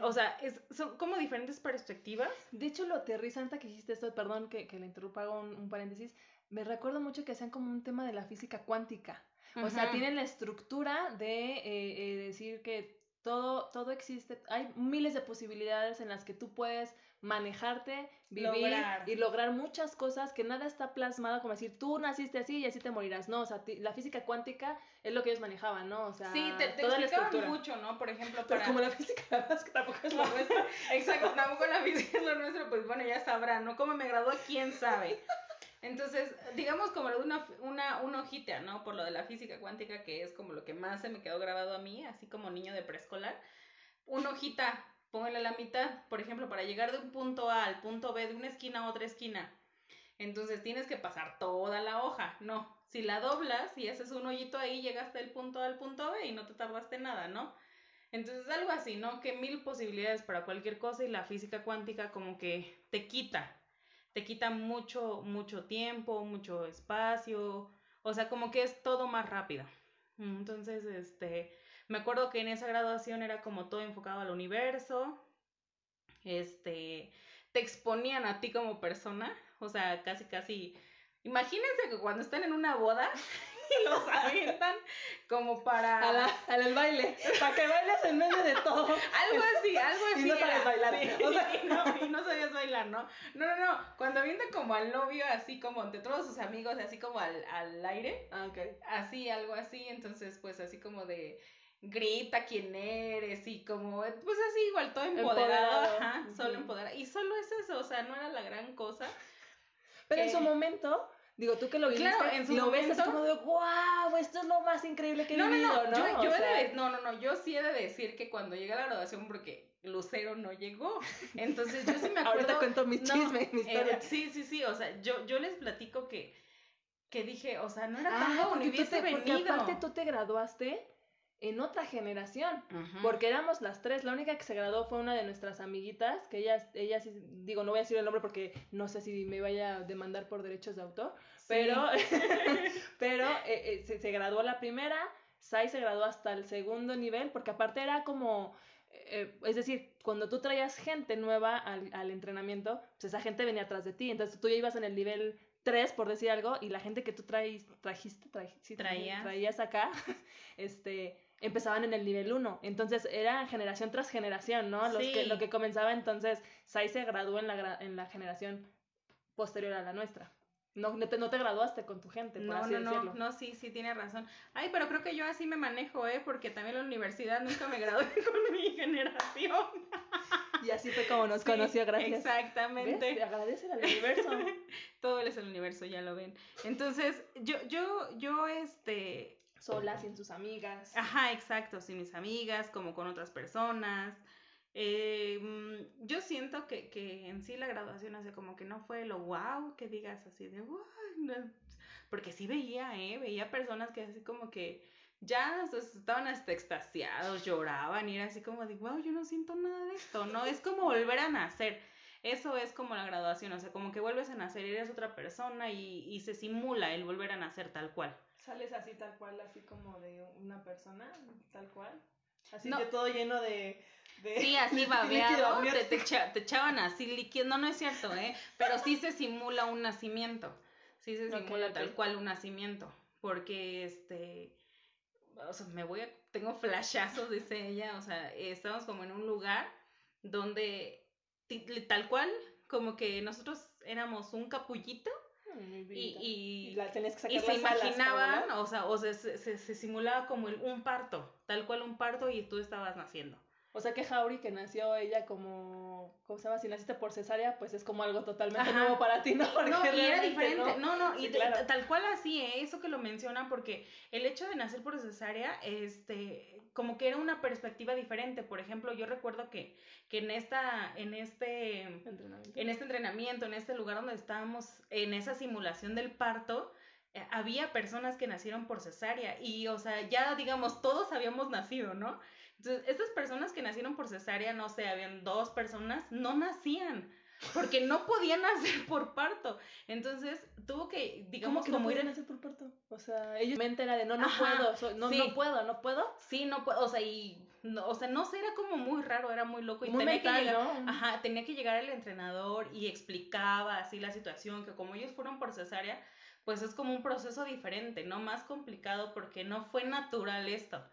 O sea, es, son como diferentes perspectivas. De hecho, lo aterrizante que dijiste esto, perdón que, que le interrumpa, hago un, paréntesis, me recuerdo mucho que hacían como un tema de la física cuántica. O sea, tienen la estructura de eh, eh, decir que todo, todo existe, hay miles de posibilidades en las que tú puedes manejarte, vivir y lograr muchas cosas que nada está plasmado como decir, tú naciste así y así te morirás, no, o sea, la física cuántica es lo que ellos manejaban, ¿no? O sea, sí, te, te toda explicaban mucho, ¿no? Por ejemplo, Pero como la física, es que tampoco es lo nuestro. [LAUGHS] Exacto, tampoco la física es lo nuestro, pues bueno, ya sabrán, ¿no? Cómo me graduó, quién sabe. Entonces, digamos como lo de una, una, una hojita, ¿no? Por lo de la física cuántica, que es como lo que más se me quedó grabado a mí, así como niño de preescolar. Una hojita, póngale la mitad, por ejemplo, para llegar de un punto A al punto B, de una esquina a otra esquina. Entonces tienes que pasar toda la hoja, no. Si la doblas y haces un hoyito ahí, llegaste del punto A al punto B y no te tardaste nada, ¿no? Entonces algo así, ¿no? Que mil posibilidades para cualquier cosa y la física cuántica como que te quita te quita mucho, mucho tiempo, mucho espacio, o sea, como que es todo más rápido. Entonces, este, me acuerdo que en esa graduación era como todo enfocado al universo, este, te exponían a ti como persona, o sea, casi, casi, imagínense que cuando están en una boda [LAUGHS] y los avientan como para... A al baile, para que bailes en medio de todo. algo así, algo así. Y no sabes bailar. o sea, [LAUGHS] no, y no sabías bailar, ¿no? No, no, no, cuando avientan como al novio, así como entre todos sus amigos, así como al, al aire. Ah, ok. Así, algo así, entonces pues así como de grita quién eres y como, pues así igual, todo empoderado, Ajá, solo empoderado. Y solo es eso, o sea, no era la gran cosa. Pero en su momento Digo, tú que lo viste, claro, en su lo momento, ves como de, wow, esto es lo más increíble que he vivido, ¿no? ¿no? Yo, yo de, no, no, no, yo sí he de decir que cuando llega la graduación, porque Lucero no llegó, entonces yo sí me [LAUGHS] acuerdo. Ahorita cuento mis chismes, mi historia. sí, sí, sí, o sea, yo, yo les platico que, que dije, o sea, no era ah, ni hubiese venido. Porque aparte tú te graduaste en otra generación, porque éramos las tres, la única que se graduó fue una de nuestras amiguitas, que ella, ella digo, no voy a decir el nombre porque no sé si me vaya a demandar por derechos de autor, pero, [LAUGHS] [LAUGHS] pero eh, eh, se, graduó la primera, Sai se graduó hasta el segundo nivel, porque aparte era como, eh, es decir, cuando tú traías gente nueva al, al entrenamiento, pues esa gente venía atrás de ti, entonces tú ya ibas en el nivel tres, por decir algo, y la gente que tú traes, trajiste, traías. traías acá, [LAUGHS] este, empezaban en el nivel 1. Entonces era generación tras generación, ¿no? Los que, lo que comenzaba entonces, Sai se graduó en la, en la generación posterior a la nuestra. No, no, te, no te graduaste con tu gente, por no, así no, decirlo. No, no, sí, sí, tiene razón. Ay, pero creo que yo así me manejo, ¿eh? Porque también en la universidad nunca me gradué [LAUGHS] con mi generación. [LAUGHS] Y así fue como nos conoció, gracias. Exactamente. Agradece al universo. [LAUGHS] Todo es el universo, ya lo ven. Entonces, yo, yo, yo, este, sola, sin sus amigas. Ajá, exacto, sin mis amigas, como con otras personas. Eh, mm, yo siento que, que, en sí la graduación, hace como que no fue lo wow que digas así de wow, porque sí veía, ¿eh? Veía personas que así como que ya estaban hasta extasiados, lloraban y era así como de wow, yo no siento nada de esto, ¿no? Es como volver a nacer. Eso es como la graduación, o sea, como que vuelves a nacer, eres otra persona y, y se simula el volver a nacer tal cual. Sales así tal cual, así como de una persona, tal cual. Así que todo lleno de... sí, así [LAUGHS] babeado, te, te, echaban así líquido. No, no es cierto, ¿eh? Pero sí se simula un nacimiento. Sí se simula tal cual un nacimiento. Porque, este... O sea, me voy a... Tengo flashazos, dice ella. O sea, estamos como en un lugar donde tal cual, como que nosotros éramos un capullito y, y, se imaginaban, o sea, o se, se, se, simulaba como el, un parto, tal cual un parto y tú estabas naciendo. O sea que Jauri, que nació ella como, ¿cómo se llama? Si naciste por cesárea, pues es como algo totalmente nuevo para ti, ¿no? [LAUGHS] Porque no, y era diferente. No, no, y tal cual así, ¿eh? eso que lo menciona, porque el hecho de nacer por cesárea, este, como que era una perspectiva diferente. Por ejemplo, yo recuerdo que, que en esta, en este, en este entrenamiento, en este lugar donde estábamos, en esa simulación del parto, eh, había personas que nacieron por cesárea y, o sea, ya digamos, todos habíamos nacido, ¿no? Entonces, estas personas que nacieron por cesárea, no sé, habían dos personas, no nacían. Porque no podían [LAUGHS] nacer por parto. Entonces, tuvo que, digamos, ¿Cómo que como no podían nacer por parto? O sea, ellos mente era de no, no puedo, no, no puedo, no puedo. Sí, no puedo, o sea, y, no, o sea, no sé, era como muy raro, era muy loco. Y tenía que llegar, ajá, tenía que llegar el entrenador y explicaba así la situación, que como ellos fueron por cesárea, pues es como un proceso diferente, ¿no? Más complicado porque no fue natural esto.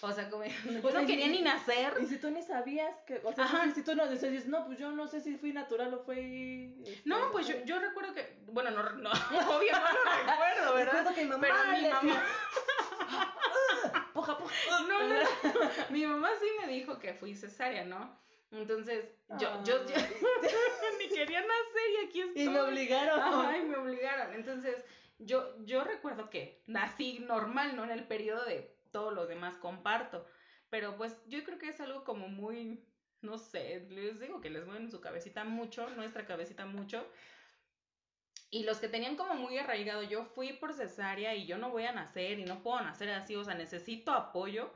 O sea, como [LAUGHS] [LAUGHS] yo no quería ni nacer. Y si tú ni sabías que, o sea, si tú no decías, no, pues yo no sé si fui natural o fui... Este, no, pues yo, yo recuerdo que, bueno, no, no [LAUGHS] obvio no lo recuerdo, ¿verdad? Recuerdo que mi mamá Pero mi mamá... poja, poja. No, no, mi mamá sí me dijo que fui cesárea, ¿no? Entonces, yo, yo, yo ni quería nacer y aquí estoy. Y me obligaron. Ay, me obligaron. Entonces, yo, yo recuerdo que nací normal, ¿no? En el periodo de todos los demás comparto. Pero pues yo creo que es algo como muy, no sé, les digo que les mueven su cabecita mucho, nuestra cabecita mucho. Y los que tenían como muy arraigado, yo fui por cesárea y yo no voy a nacer y no puedo nacer así, o sea, necesito apoyo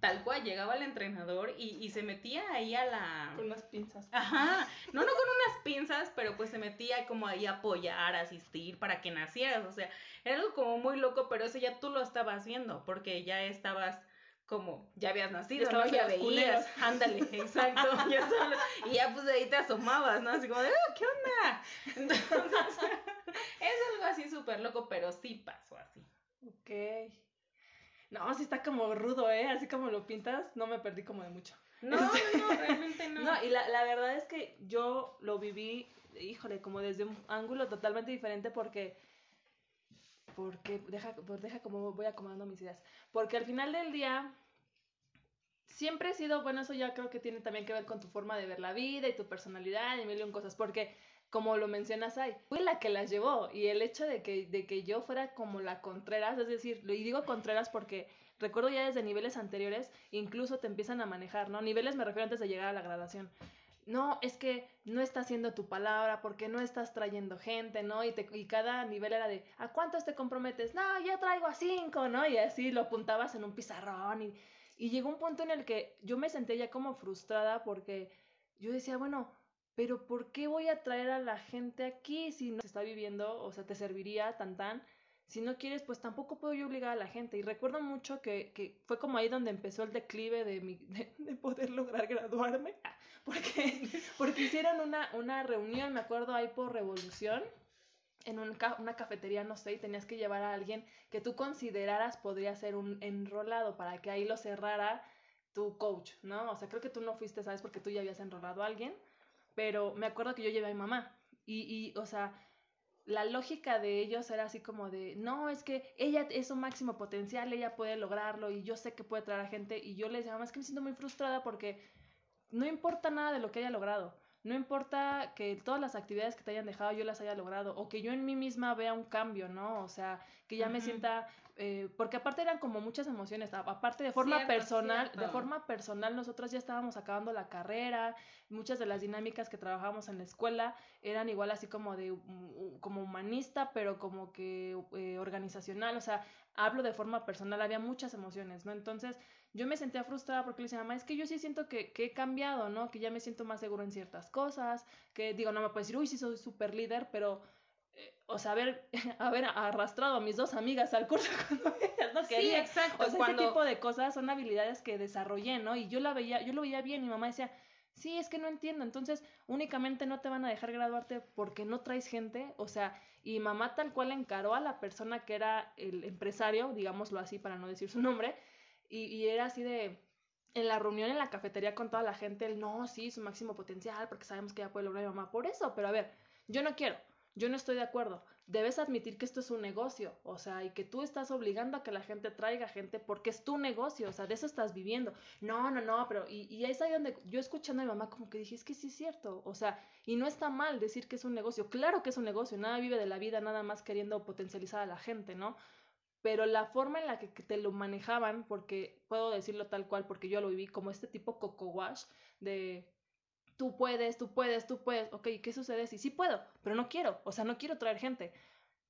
tal cual llegaba el entrenador y, y, se metía ahí a la... Con unas pinzas. Ajá, no, no con unas pinzas, pero pues se metía como ahí a apoyar, asistir para que nacieras, o sea, era algo como muy loco, pero eso ya tú lo estabas viendo, porque ya estabas como, ya habías nacido, ya ¿no? Ya veías, [LAUGHS] ándale, exacto, [LAUGHS] ya y ya pues de ahí te asomabas, ¿no? Así como de, oh, ¿qué onda? [LAUGHS] Entonces, es algo así súper loco, pero sí pasó así. Ok. No, sí está como rudo, ¿eh? Así como lo pintas, no me perdí como de mucho. No, no, realmente no. [LAUGHS] No, y la, la verdad es que yo lo viví, híjole, como desde un ángulo totalmente diferente porque porque deja, deja como voy acomodando mis ideas. Porque al final del día, siempre he sido, bueno, eso ya creo que tiene también que ver con tu forma de ver la vida y tu personalidad y mil y cosas. Porque como lo mencionas ahí, fui la que las llevó y el hecho de que, de que yo fuera como la Contreras, es decir, y digo Contreras porque recuerdo ya desde niveles anteriores, incluso te empiezan a manejar, ¿no? Niveles me refiero antes de llegar a la graduación. No, es que no está haciendo tu palabra porque no estás trayendo gente, ¿no? Y, te, y cada nivel era de, ¿a cuántos te comprometes? No, yo traigo a cinco, ¿no? Y así lo apuntabas en un pizarrón y, y llegó un punto en el que yo me sentía ya como frustrada porque yo decía, bueno, pero ¿por qué voy a traer a la gente aquí si no se está viviendo? O sea, te serviría tan tan. Si no quieres, pues tampoco puedo yo obligar a la gente. Y recuerdo mucho que, que fue como ahí donde empezó el declive de, mi, [LAUGHS] de, poder lograr graduarme. [LAUGHS] Porque, [LAUGHS] porque hicieron una, una reunión, me acuerdo, ahí por Revolución, en un una cafetería, no sé, y tenías que llevar a alguien que tú consideraras podría ser un enrolado para que ahí lo cerrara tu coach, ¿no? O sea, creo que tú no fuiste, ¿sabes? Porque tú ya habías enrolado a alguien pero me acuerdo que yo llevé a mi mamá y, y, o sea, la lógica de ellos era así como de, no, es que ella es su máximo potencial, ella puede lograrlo y yo sé que puede traer a gente y yo les decía, mamá, es que me siento muy frustrada porque no importa nada de lo que haya logrado, no importa que todas las actividades que te hayan dejado yo las haya logrado o que yo en mí misma vea un cambio, ¿no? O sea, que ya me sienta eh, porque aparte eran como muchas emociones, aparte de forma personal, de forma personal nosotros ya estábamos acabando la carrera, muchas de las dinámicas que trabajábamos en la escuela eran igual así como de como humanista, pero como que eh, organizacional, o sea, hablo de forma personal, había muchas emociones, ¿no? Entonces, yo me sentía frustrada porque le decía, mamá, es que yo sí siento que, que, he cambiado, ¿no? Que ya me siento más seguro en ciertas cosas, que digo, no me puedes decir, uy, sí soy súper líder, pero o sea, haber, haber [LAUGHS] arrastrado a mis dos amigas al curso [LAUGHS] cuando ellas no querían. Sí, exacto. O sea, ese tipo de cosas son habilidades que desarrollé, ¿no? Y yo la veía, yo lo veía bien, y mi mamá decía, sí, es que no entiendo, entonces únicamente no te van a dejar graduarte porque no traes gente, o sea, y mamá tal cual encaró a la persona que era el empresario, digámoslo así para no decir su nombre, y, y era así de, en la reunión en la cafetería con toda la gente, el no, sí, su máximo potencial, porque sabemos que ya puede lograr mi mamá, por eso, pero a ver, yo no quiero, yo no estoy de acuerdo. Debes admitir que esto es un negocio, o sea, y que tú estás obligando a que la gente traiga gente porque es tu negocio, o sea, de eso estás viviendo. No, no, no, pero, y, y es ahí donde yo escuchando a mi mamá como que dije, es que sí es cierto, o sea, y no está mal decir que es un negocio, claro que es un negocio, nada vive de la vida nada más queriendo potencializar a la gente, ¿no? Pero la forma en la que te lo manejaban, porque puedo decirlo tal cual, porque yo lo viví como este tipo coco wash de tú puedes, tú puedes, tú puedes, ok, ¿qué sucede si sí puedo, pero no quiero, o sea, no quiero traer gente,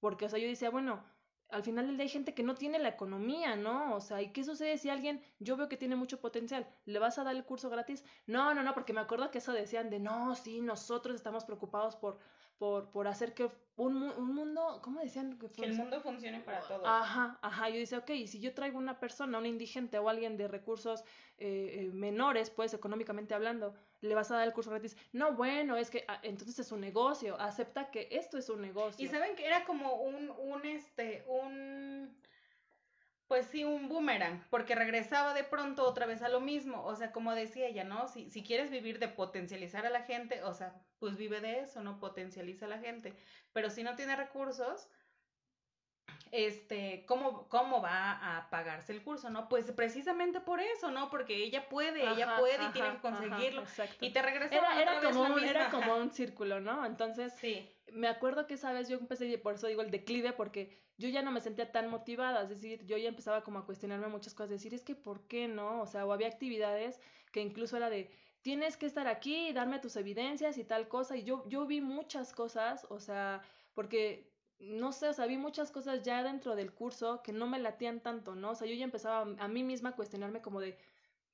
porque, o sea, yo decía, bueno, al final del día hay gente que no tiene la economía, ¿no? O sea, ¿y qué sucede si alguien, yo veo que tiene mucho potencial, ¿le vas a dar el curso gratis? No, no, no, porque me acuerdo que eso decían de, no, sí, nosotros estamos preocupados por, por, por hacer que un, un mundo, ¿cómo decían? Que, que, el mundo funcione para todos. Ajá, ajá, yo decía, ok, y si yo traigo una persona, un indigente o alguien de recursos eh, eh, menores, pues económicamente hablando, le vas a dar el curso gratis. No, bueno, es que ah, entonces es un negocio, acepta que esto es un negocio. Y saben que era como un, un, este, un, pues sí, un boomerang, porque regresaba de pronto otra vez a lo mismo, o sea, como decía ella, ¿no? Si, si quieres vivir de potencializar a la gente, o sea, pues vive de eso, no potencializa a la gente, pero si no tiene recursos, este, ¿cómo, cómo va a pagarse el curso, ¿no? Pues precisamente por eso, ¿no? Porque ella puede, ella puede y tiene que conseguirlo. y te regresa era, era como un, Era como un círculo, ¿no? Entonces, sí. me acuerdo que esa vez yo empecé, por eso digo el declive, porque yo ya no me sentía tan motivada, es decir, yo ya empezaba como a cuestionarme muchas cosas, decir, es que ¿por qué no? O sea, o había actividades que incluso era de, tienes que estar aquí y darme tus evidencias y tal cosa, y yo, yo vi muchas cosas, o sea, porque no sé, o sea, vi muchas cosas ya dentro del curso que no me latían tanto, ¿no? O sea, yo ya empezaba a mí misma a cuestionarme como de,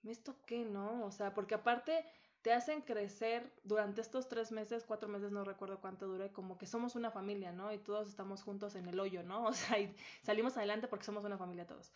¿esto qué, no? O sea, porque aparte te hacen crecer durante estos tres meses, cuatro meses, no recuerdo cuánto dure, como que somos una familia, ¿no? Y todos estamos juntos en el hoyo, ¿no? [LAUGHS] O sea, y salimos adelante porque somos una familia todos.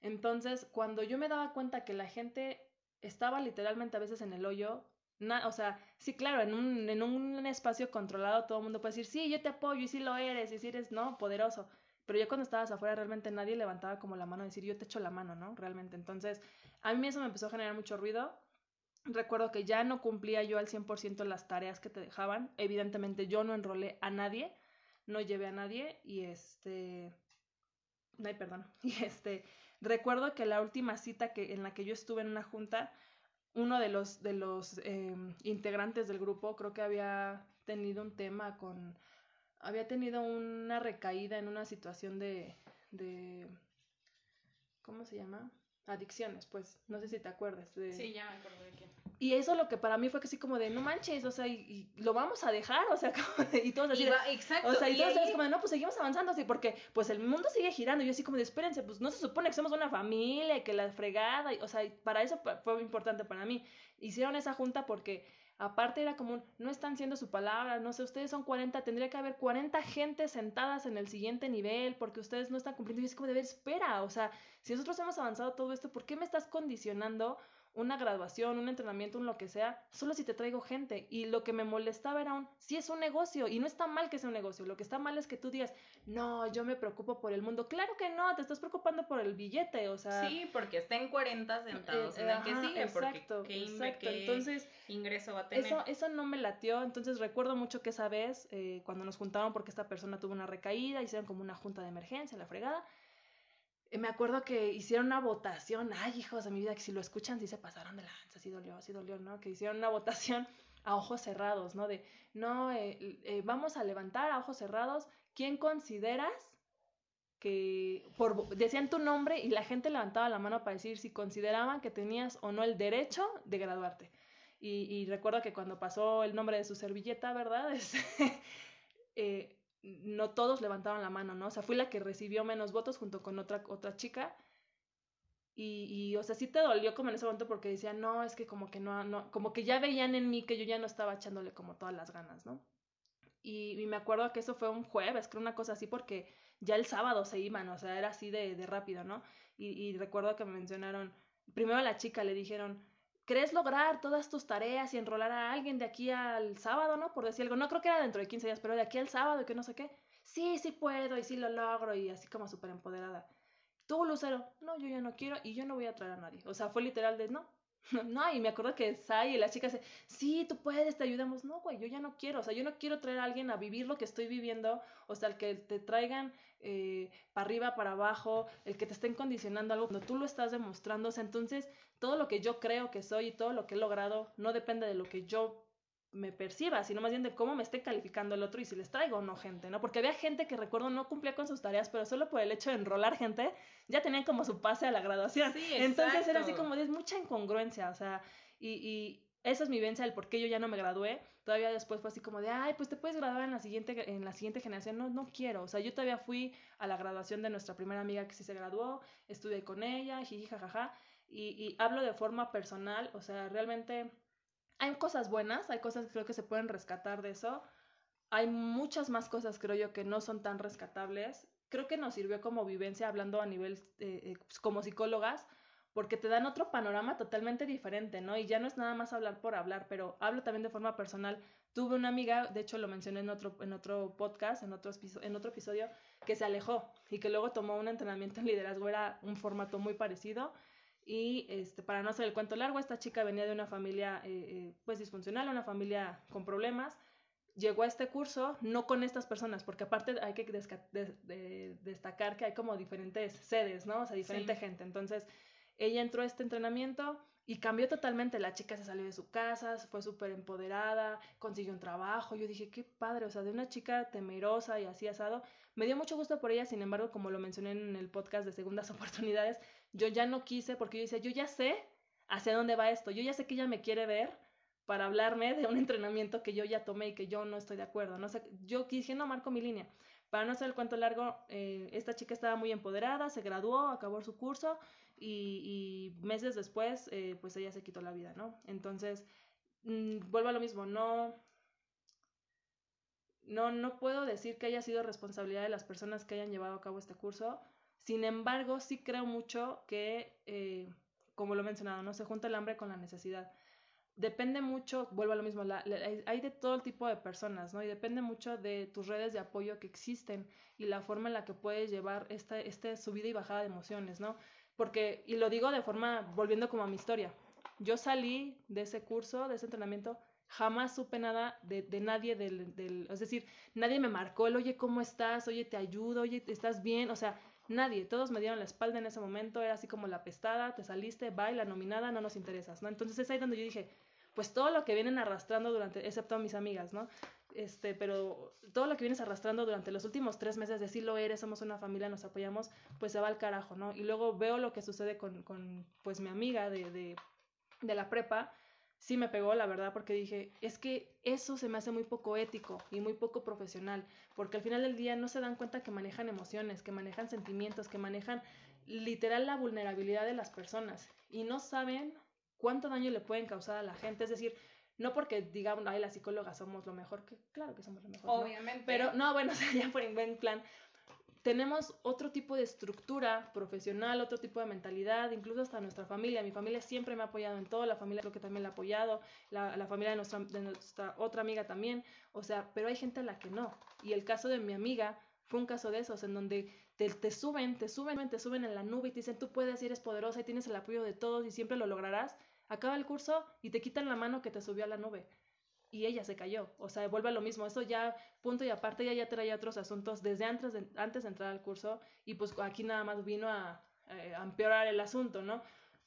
Entonces, cuando yo me daba cuenta que la gente estaba literalmente a veces en el hoyo, o sea, sí, claro, en un, en un espacio controlado todo el mundo puede decir, sí, yo te apoyo y sí lo eres y sí eres, ¿no? Poderoso. Pero yo cuando estabas afuera realmente nadie levantaba como la mano a decir, yo te echo la mano, ¿no? Realmente. Entonces, a mí eso me empezó a generar mucho ruido. Recuerdo que ya no cumplía yo al 100% las tareas que te dejaban. Evidentemente yo no enrolé a nadie, no llevé a nadie y este... Ay, perdón. [LAUGHS] Y este... Recuerdo que la última cita que, en la que yo estuve en una junta, uno de los, de los em, integrantes del grupo creo que había tenido un tema con, había tenido una recaída en una situación de, de ¿cómo se llama? Adicciones, pues, no sé si te acuerdas. De... Sí, ya me acuerdo de quién. Y eso lo que para mí fue que así como de, no manches, o sea, y, lo vamos a dejar, o sea, [LAUGHS] y todos así. exacto. O sea, y, todos así como de, no, pues seguimos avanzando así, porque pues el mundo sigue girando. Y yo así como de, espérense, pues no se supone que somos una familia y que la fregada, y, o sea, para eso fue importante para mí. Hicieron esa junta porque Aparte era como no están siendo su palabra, no sé, ustedes son 40, tendría que haber 40 gente sentadas en el siguiente nivel porque ustedes no están cumpliendo. Y es como de ver, espera, o sea, si nosotros hemos avanzado todo esto, ¿por qué me estás condicionando una graduación, un entrenamiento, un lo que sea, solo si te traigo gente. Y lo que me molestaba era un, si es un negocio, y no está mal que sea un negocio, lo que está mal es que tú digas, no, yo me preocupo por el mundo. Claro que no, te estás preocupando por el billete, o sea. Sí, porque estén 40 sentados en el que sigue, exacto, porque exacto. entonces, ingreso va a tener. Eso, eso no me latió, entonces recuerdo mucho que esa vez, eh, cuando nos juntaron porque esta persona tuvo una recaída, hicieron como una junta de emergencia, la fregada, eh, me acuerdo que hicieron una votación, ay hijos de mi vida, que si lo escuchan sí se pasaron de lanza, sí dolió, sí dolió, ¿no? Que hicieron una votación a ojos cerrados, ¿no? De, no, eh, eh, vamos a levantar a ojos cerrados, ¿quién consideras que, por, decían tu nombre y la gente levantaba la mano para decir si consideraban que tenías o no el derecho de graduarte. Y, recuerdo que cuando pasó el nombre de su servilleta, ¿verdad? [LAUGHS] eh, no todos levantaban la mano, ¿no? O sea, fui la que recibió menos votos junto con otra, otra chica. Y, y, o sea, sí te dolió como en ese momento porque decía, no, es que como que no, no, como que ya veían en mí que yo ya no estaba echándole como todas las ganas, ¿no? Y, y me acuerdo que eso fue un jueves, creo una cosa así, porque ya el sábado se iban, o sea, era así de, de rápido, ¿no? Y, y recuerdo que me mencionaron, primero a la chica le dijeron, ¿crees lograr todas tus tareas y enrolar a alguien de aquí al sábado, no? Por decir algo, no creo que era dentro de 15 días, pero de aquí al sábado y que no sé qué. Sí, sí puedo y sí lo logro y así como súper empoderada. Tú, Lucero, no, yo ya no quiero y yo no voy a traer a nadie. O sea, fue literal de, no, [LAUGHS] no, y me acuerdo que Sai y las chicas, sí, tú puedes, te ayudamos. No, güey, yo ya no quiero. O sea, yo no quiero traer a alguien a vivir lo que estoy viviendo. O sea, el que te traigan eh, para arriba, para abajo, el que te estén condicionando algo cuando tú lo estás demostrando. O sea, entonces, todo lo que yo creo que soy y todo lo que he logrado no depende de lo que yo me perciba, sino más bien de cómo me esté calificando el otro y si les traigo o no gente, ¿no? Porque había gente que recuerdo no cumplía con sus tareas, pero solo por el hecho de enrolar gente, ya tenían como su pase a la graduación. Sí, Entonces era así como de mucha incongruencia, o sea, y, y esa es mi vivencia del por qué yo ya no me gradué. Todavía después fue así como de, ay, pues te puedes graduar en la siguiente, en la siguiente generación. No, no quiero. O sea, yo todavía fui a la graduación de nuestra primera amiga que sí se graduó, estudié con ella, jiji, jajaja. Y, y hablo de forma personal, o sea, realmente hay cosas buenas, hay cosas que creo que se pueden rescatar de eso. Hay muchas más cosas, creo yo, que no son tan rescatables. Creo que nos sirvió como vivencia, hablando a nivel eh, eh, pues, como psicólogas, porque te dan otro panorama totalmente diferente, ¿no? Y ya no es nada más hablar por hablar, pero hablo también de forma personal. Tuve una amiga, de hecho lo mencioné en otro, en otro podcast, en otro, en otro episodio, que se alejó y que luego tomó un entrenamiento en liderazgo, era un formato muy parecido. Y este, para no hacer el cuento largo, esta chica venía de una familia eh, eh, pues disfuncional, una familia con problemas. Llegó a este curso, no con estas personas, porque aparte hay que destacar que hay como diferentes sedes, ¿no? O sea, diferente gente. Entonces, ella entró a este entrenamiento y cambió totalmente. La chica se salió de su casa, fue súper empoderada, consiguió un trabajo. Yo dije, qué padre, o sea, de una chica temerosa y así asado. Me dio mucho gusto por ella, sin embargo, como lo mencioné en el podcast de segundas [LAUGHS] oportunidades, yo ya no quise porque yo decía, yo ya sé hacia dónde va esto, yo ya sé que ella me quiere ver para hablarme de un [LAUGHS] entrenamiento que yo ya tomé y que yo no estoy de acuerdo. No sé, yo dije, no, marco mi línea. Para no hacer el cuento largo, eh, esta chica estaba muy empoderada, se graduó, acabó su curso y, meses después, eh, pues ella se quitó la vida, ¿no? Entonces, mm, vuelvo a lo mismo, no, no, no puedo decir que haya sido responsabilidad de las personas que hayan llevado a cabo este curso. Sin embargo, sí creo mucho que, eh, como lo he mencionado, ¿no? Se junta el hambre con la necesidad. Depende mucho, vuelvo a lo mismo, hay de todo tipo de personas, ¿no? Y depende mucho de tus redes de apoyo que existen y la forma en la que puedes llevar esta, este subida y bajada de emociones, ¿no? Porque, y lo digo de forma, volviendo como a mi historia, yo salí de ese curso, de ese entrenamiento, jamás supe nada de, de nadie del, del, es decir, nadie me marcó el, oye, ¿cómo estás? Oye, te ayudo, oye, ¿estás bien? O sea, nadie, todos me dieron la espalda en ese momento, era así como la pestada, te saliste, baila, nominada, no nos interesas, ¿no? Entonces es ahí donde yo dije, pues todo lo que vienen arrastrando durante, excepto mis amigas, ¿no? Este, pero todo lo que vienes arrastrando durante los últimos tres meses de lo eres, somos una familia, nos apoyamos, pues se va al carajo, ¿no? Y luego veo lo que sucede con, con pues mi amiga de, de, de la prepa, sí me pegó, la verdad, porque dije, es que eso se me hace muy poco ético y muy poco profesional, porque al final del día no se dan cuenta que manejan emociones, que manejan sentimientos, que manejan literal la vulnerabilidad de las personas y no saben cuánto daño le pueden causar a la gente. Es decir, no porque digamos, ay, las psicólogas somos lo mejor, que claro que somos lo mejor. Obviamente. Pero no, bueno, [LAUGHS] o sea, ya por en plan, tenemos otro tipo de estructura profesional, otro tipo de mentalidad, incluso hasta nuestra familia. Mi familia siempre me ha apoyado en todo, la familia creo que también la ha apoyado, la, la familia de nuestra, de nuestra otra amiga también, o sea, pero hay gente a la que no. Y el caso de mi amiga fue un caso de esos, en donde te, te, suben, te suben, te suben en la nube y te dicen, tú puedes eres poderosa y tienes el apoyo de todos y siempre lo lograrás acaba el curso y te quitan la mano que te subió a la nube. Y ella se cayó. O sea, vuelve a lo mismo. Eso ya, punto y aparte, ella ya traía otros asuntos desde antes de, antes de entrar al curso. Y pues aquí nada más vino a, a empeorar el asunto, ¿no?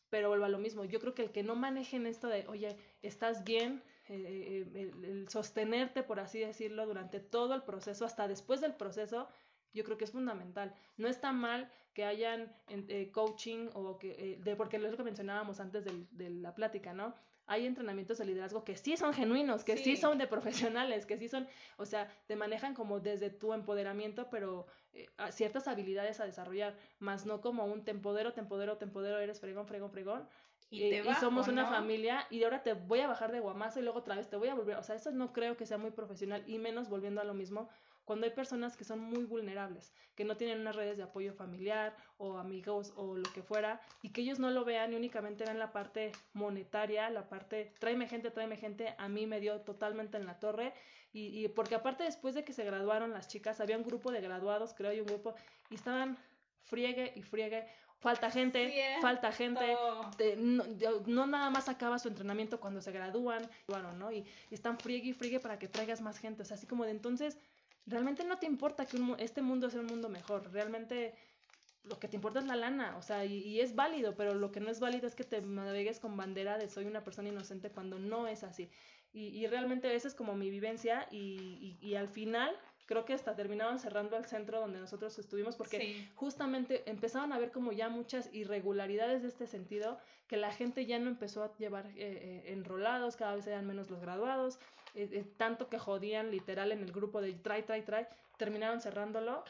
Pero vuelve a lo mismo. Yo creo que el que no manejen esto de, oye, estás bien, eh, eh, el, sostenerte, por así decirlo, durante todo el proceso, hasta después del proceso, yo creo que es fundamental. No está mal que hayan eh, coaching o que, eh, de, porque es lo que mencionábamos antes de la plática, ¿no? Hay entrenamientos de liderazgo que sí son genuinos, que sí, son de profesionales, que sí son, o sea, te manejan como desde tu empoderamiento, pero eh, ciertas habilidades a desarrollar, más no como un te empodero, te empodero, te empodero, eres fregón, fregón, fregón. Y, y somos una familia y ahora te voy a bajar de guamazo y luego otra vez te voy a volver, o sea, eso no creo que sea muy profesional y menos volviendo a lo mismo cuando hay personas que son muy vulnerables, que no tienen unas redes de apoyo familiar o amigos o lo que fuera, y que ellos no lo vean y únicamente ven la parte monetaria, la parte, tráeme gente, tráeme gente, a mí me dio totalmente en la torre, y, porque aparte después de que se graduaron las chicas, había un grupo de graduados, creo, y un grupo, y estaban friegue y friegue, falta gente, falta gente, no, nada más acaba su entrenamiento cuando se gradúan, bueno, ¿no? Y, y, están friegue y friegue para que traigas más gente, o sea, así como de entonces realmente no te importa que este mundo sea un mundo mejor, realmente lo que te importa es la lana, o sea, y, es válido, pero lo que no es válido es que te navegues con bandera de soy una persona inocente cuando no es así. Y, realmente esa es como mi vivencia y, y, al final creo que hasta terminaban cerrando el centro donde nosotros estuvimos porque justamente empezaban a ver como ya muchas irregularidades de este sentido, que la gente ya no empezó a llevar eh, eh, enrolados, cada vez eran menos los graduados, eh, eh, tanto que jodían literal en el grupo de try, try, try, terminaron cerrándolo.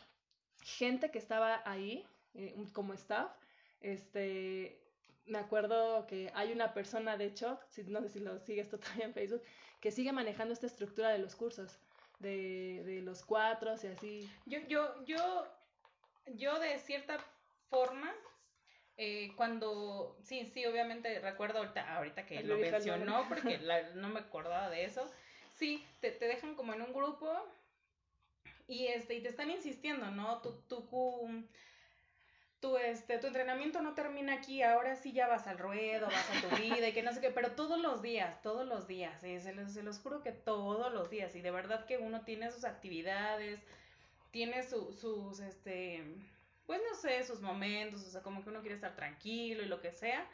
Gente que estaba ahí eh, como staff, este, me acuerdo que hay una persona, de hecho, si, no sé si lo sigues todavía [LAUGHS] en Facebook, que sigue manejando esta estructura de los cursos, de, de los cuatro y así. Yo, yo, yo, yo de cierta forma eh, cuando, sí, sí, obviamente recuerdo ahorita, ahorita que lo mencionó, porque [LAUGHS] no me acordaba de eso, sí, te, te dejan como en un grupo y, este, y te están insistiendo, ¿no? Tu, tu, tu, este, tu entrenamiento no termina aquí, ahora sí ya vas al ruedo, vas a tu vida y que no sé qué, pero todos los días, todos los días, ¿eh? se, los, se juro que todos los días, y de verdad que uno tiene sus actividades, tiene su, sus, este, pues no sé, sus momentos, o sea, como que uno quiere estar tranquilo y lo que sea,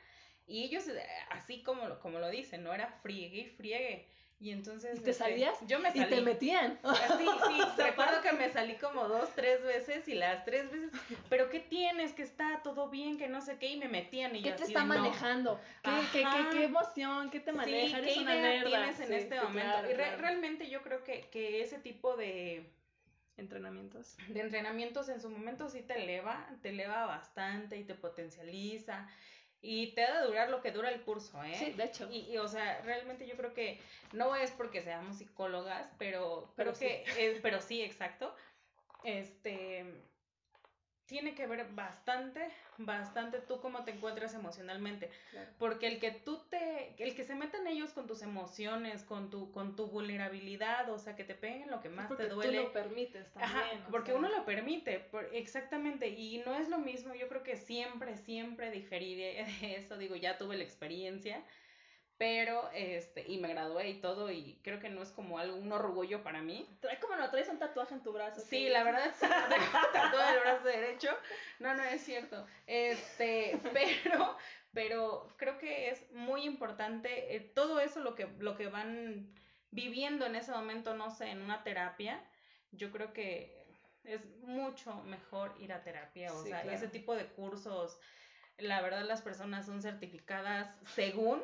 y ellos, eh, así como, como lo dicen, no era friegue y friegue, y entonces. te este, salías? Yo me salí. Y te metían. Sí, sí. [LAUGHS] recuerdo que me salí como dos, tres veces y las tres veces. Pero ¿qué tienes? Que está todo bien, que no sé qué. Y me metían. Y ¿Qué te está manejando? ¿Qué, qué, qué, emoción? ¿Qué te maneja? ¿qué idea tienes en este momento? y realmente yo creo que, que ese tipo de entrenamientos. De entrenamientos en su momento sí te eleva, te eleva bastante y te potencializa y te da de durar lo que dura el curso, ¿eh? Sí, de hecho. Y, o sea, realmente yo creo que no es porque seamos psicólogas, pero, pero que, sí. pero sí, exacto. Este, tiene que ver bastante, bastante tú cómo te encuentras emocionalmente. Porque el que tú te, el que se metan ellos con tus emociones, con tu, con tu vulnerabilidad, o sea, que te peguen lo que más te duele. Tú lo permites también. Ajá, porque uno lo permite, exactamente. Y no es lo mismo, yo creo que siempre, siempre diferiré [LAUGHS] de eso. Digo, ya tuve la experiencia pero este y me gradué y todo y creo que no es como algo un orgullo para mí. Trae como no traes un tatuaje en tu brazo sí la verdad sí [LAUGHS] tatuado el brazo derecho. No no es cierto. Este pero pero creo que es muy importante eh, todo eso lo que lo que van viviendo en ese momento no sé en una terapia yo creo que es mucho mejor ir a terapia o sea ese tipo de cursos la verdad las personas son certificadas según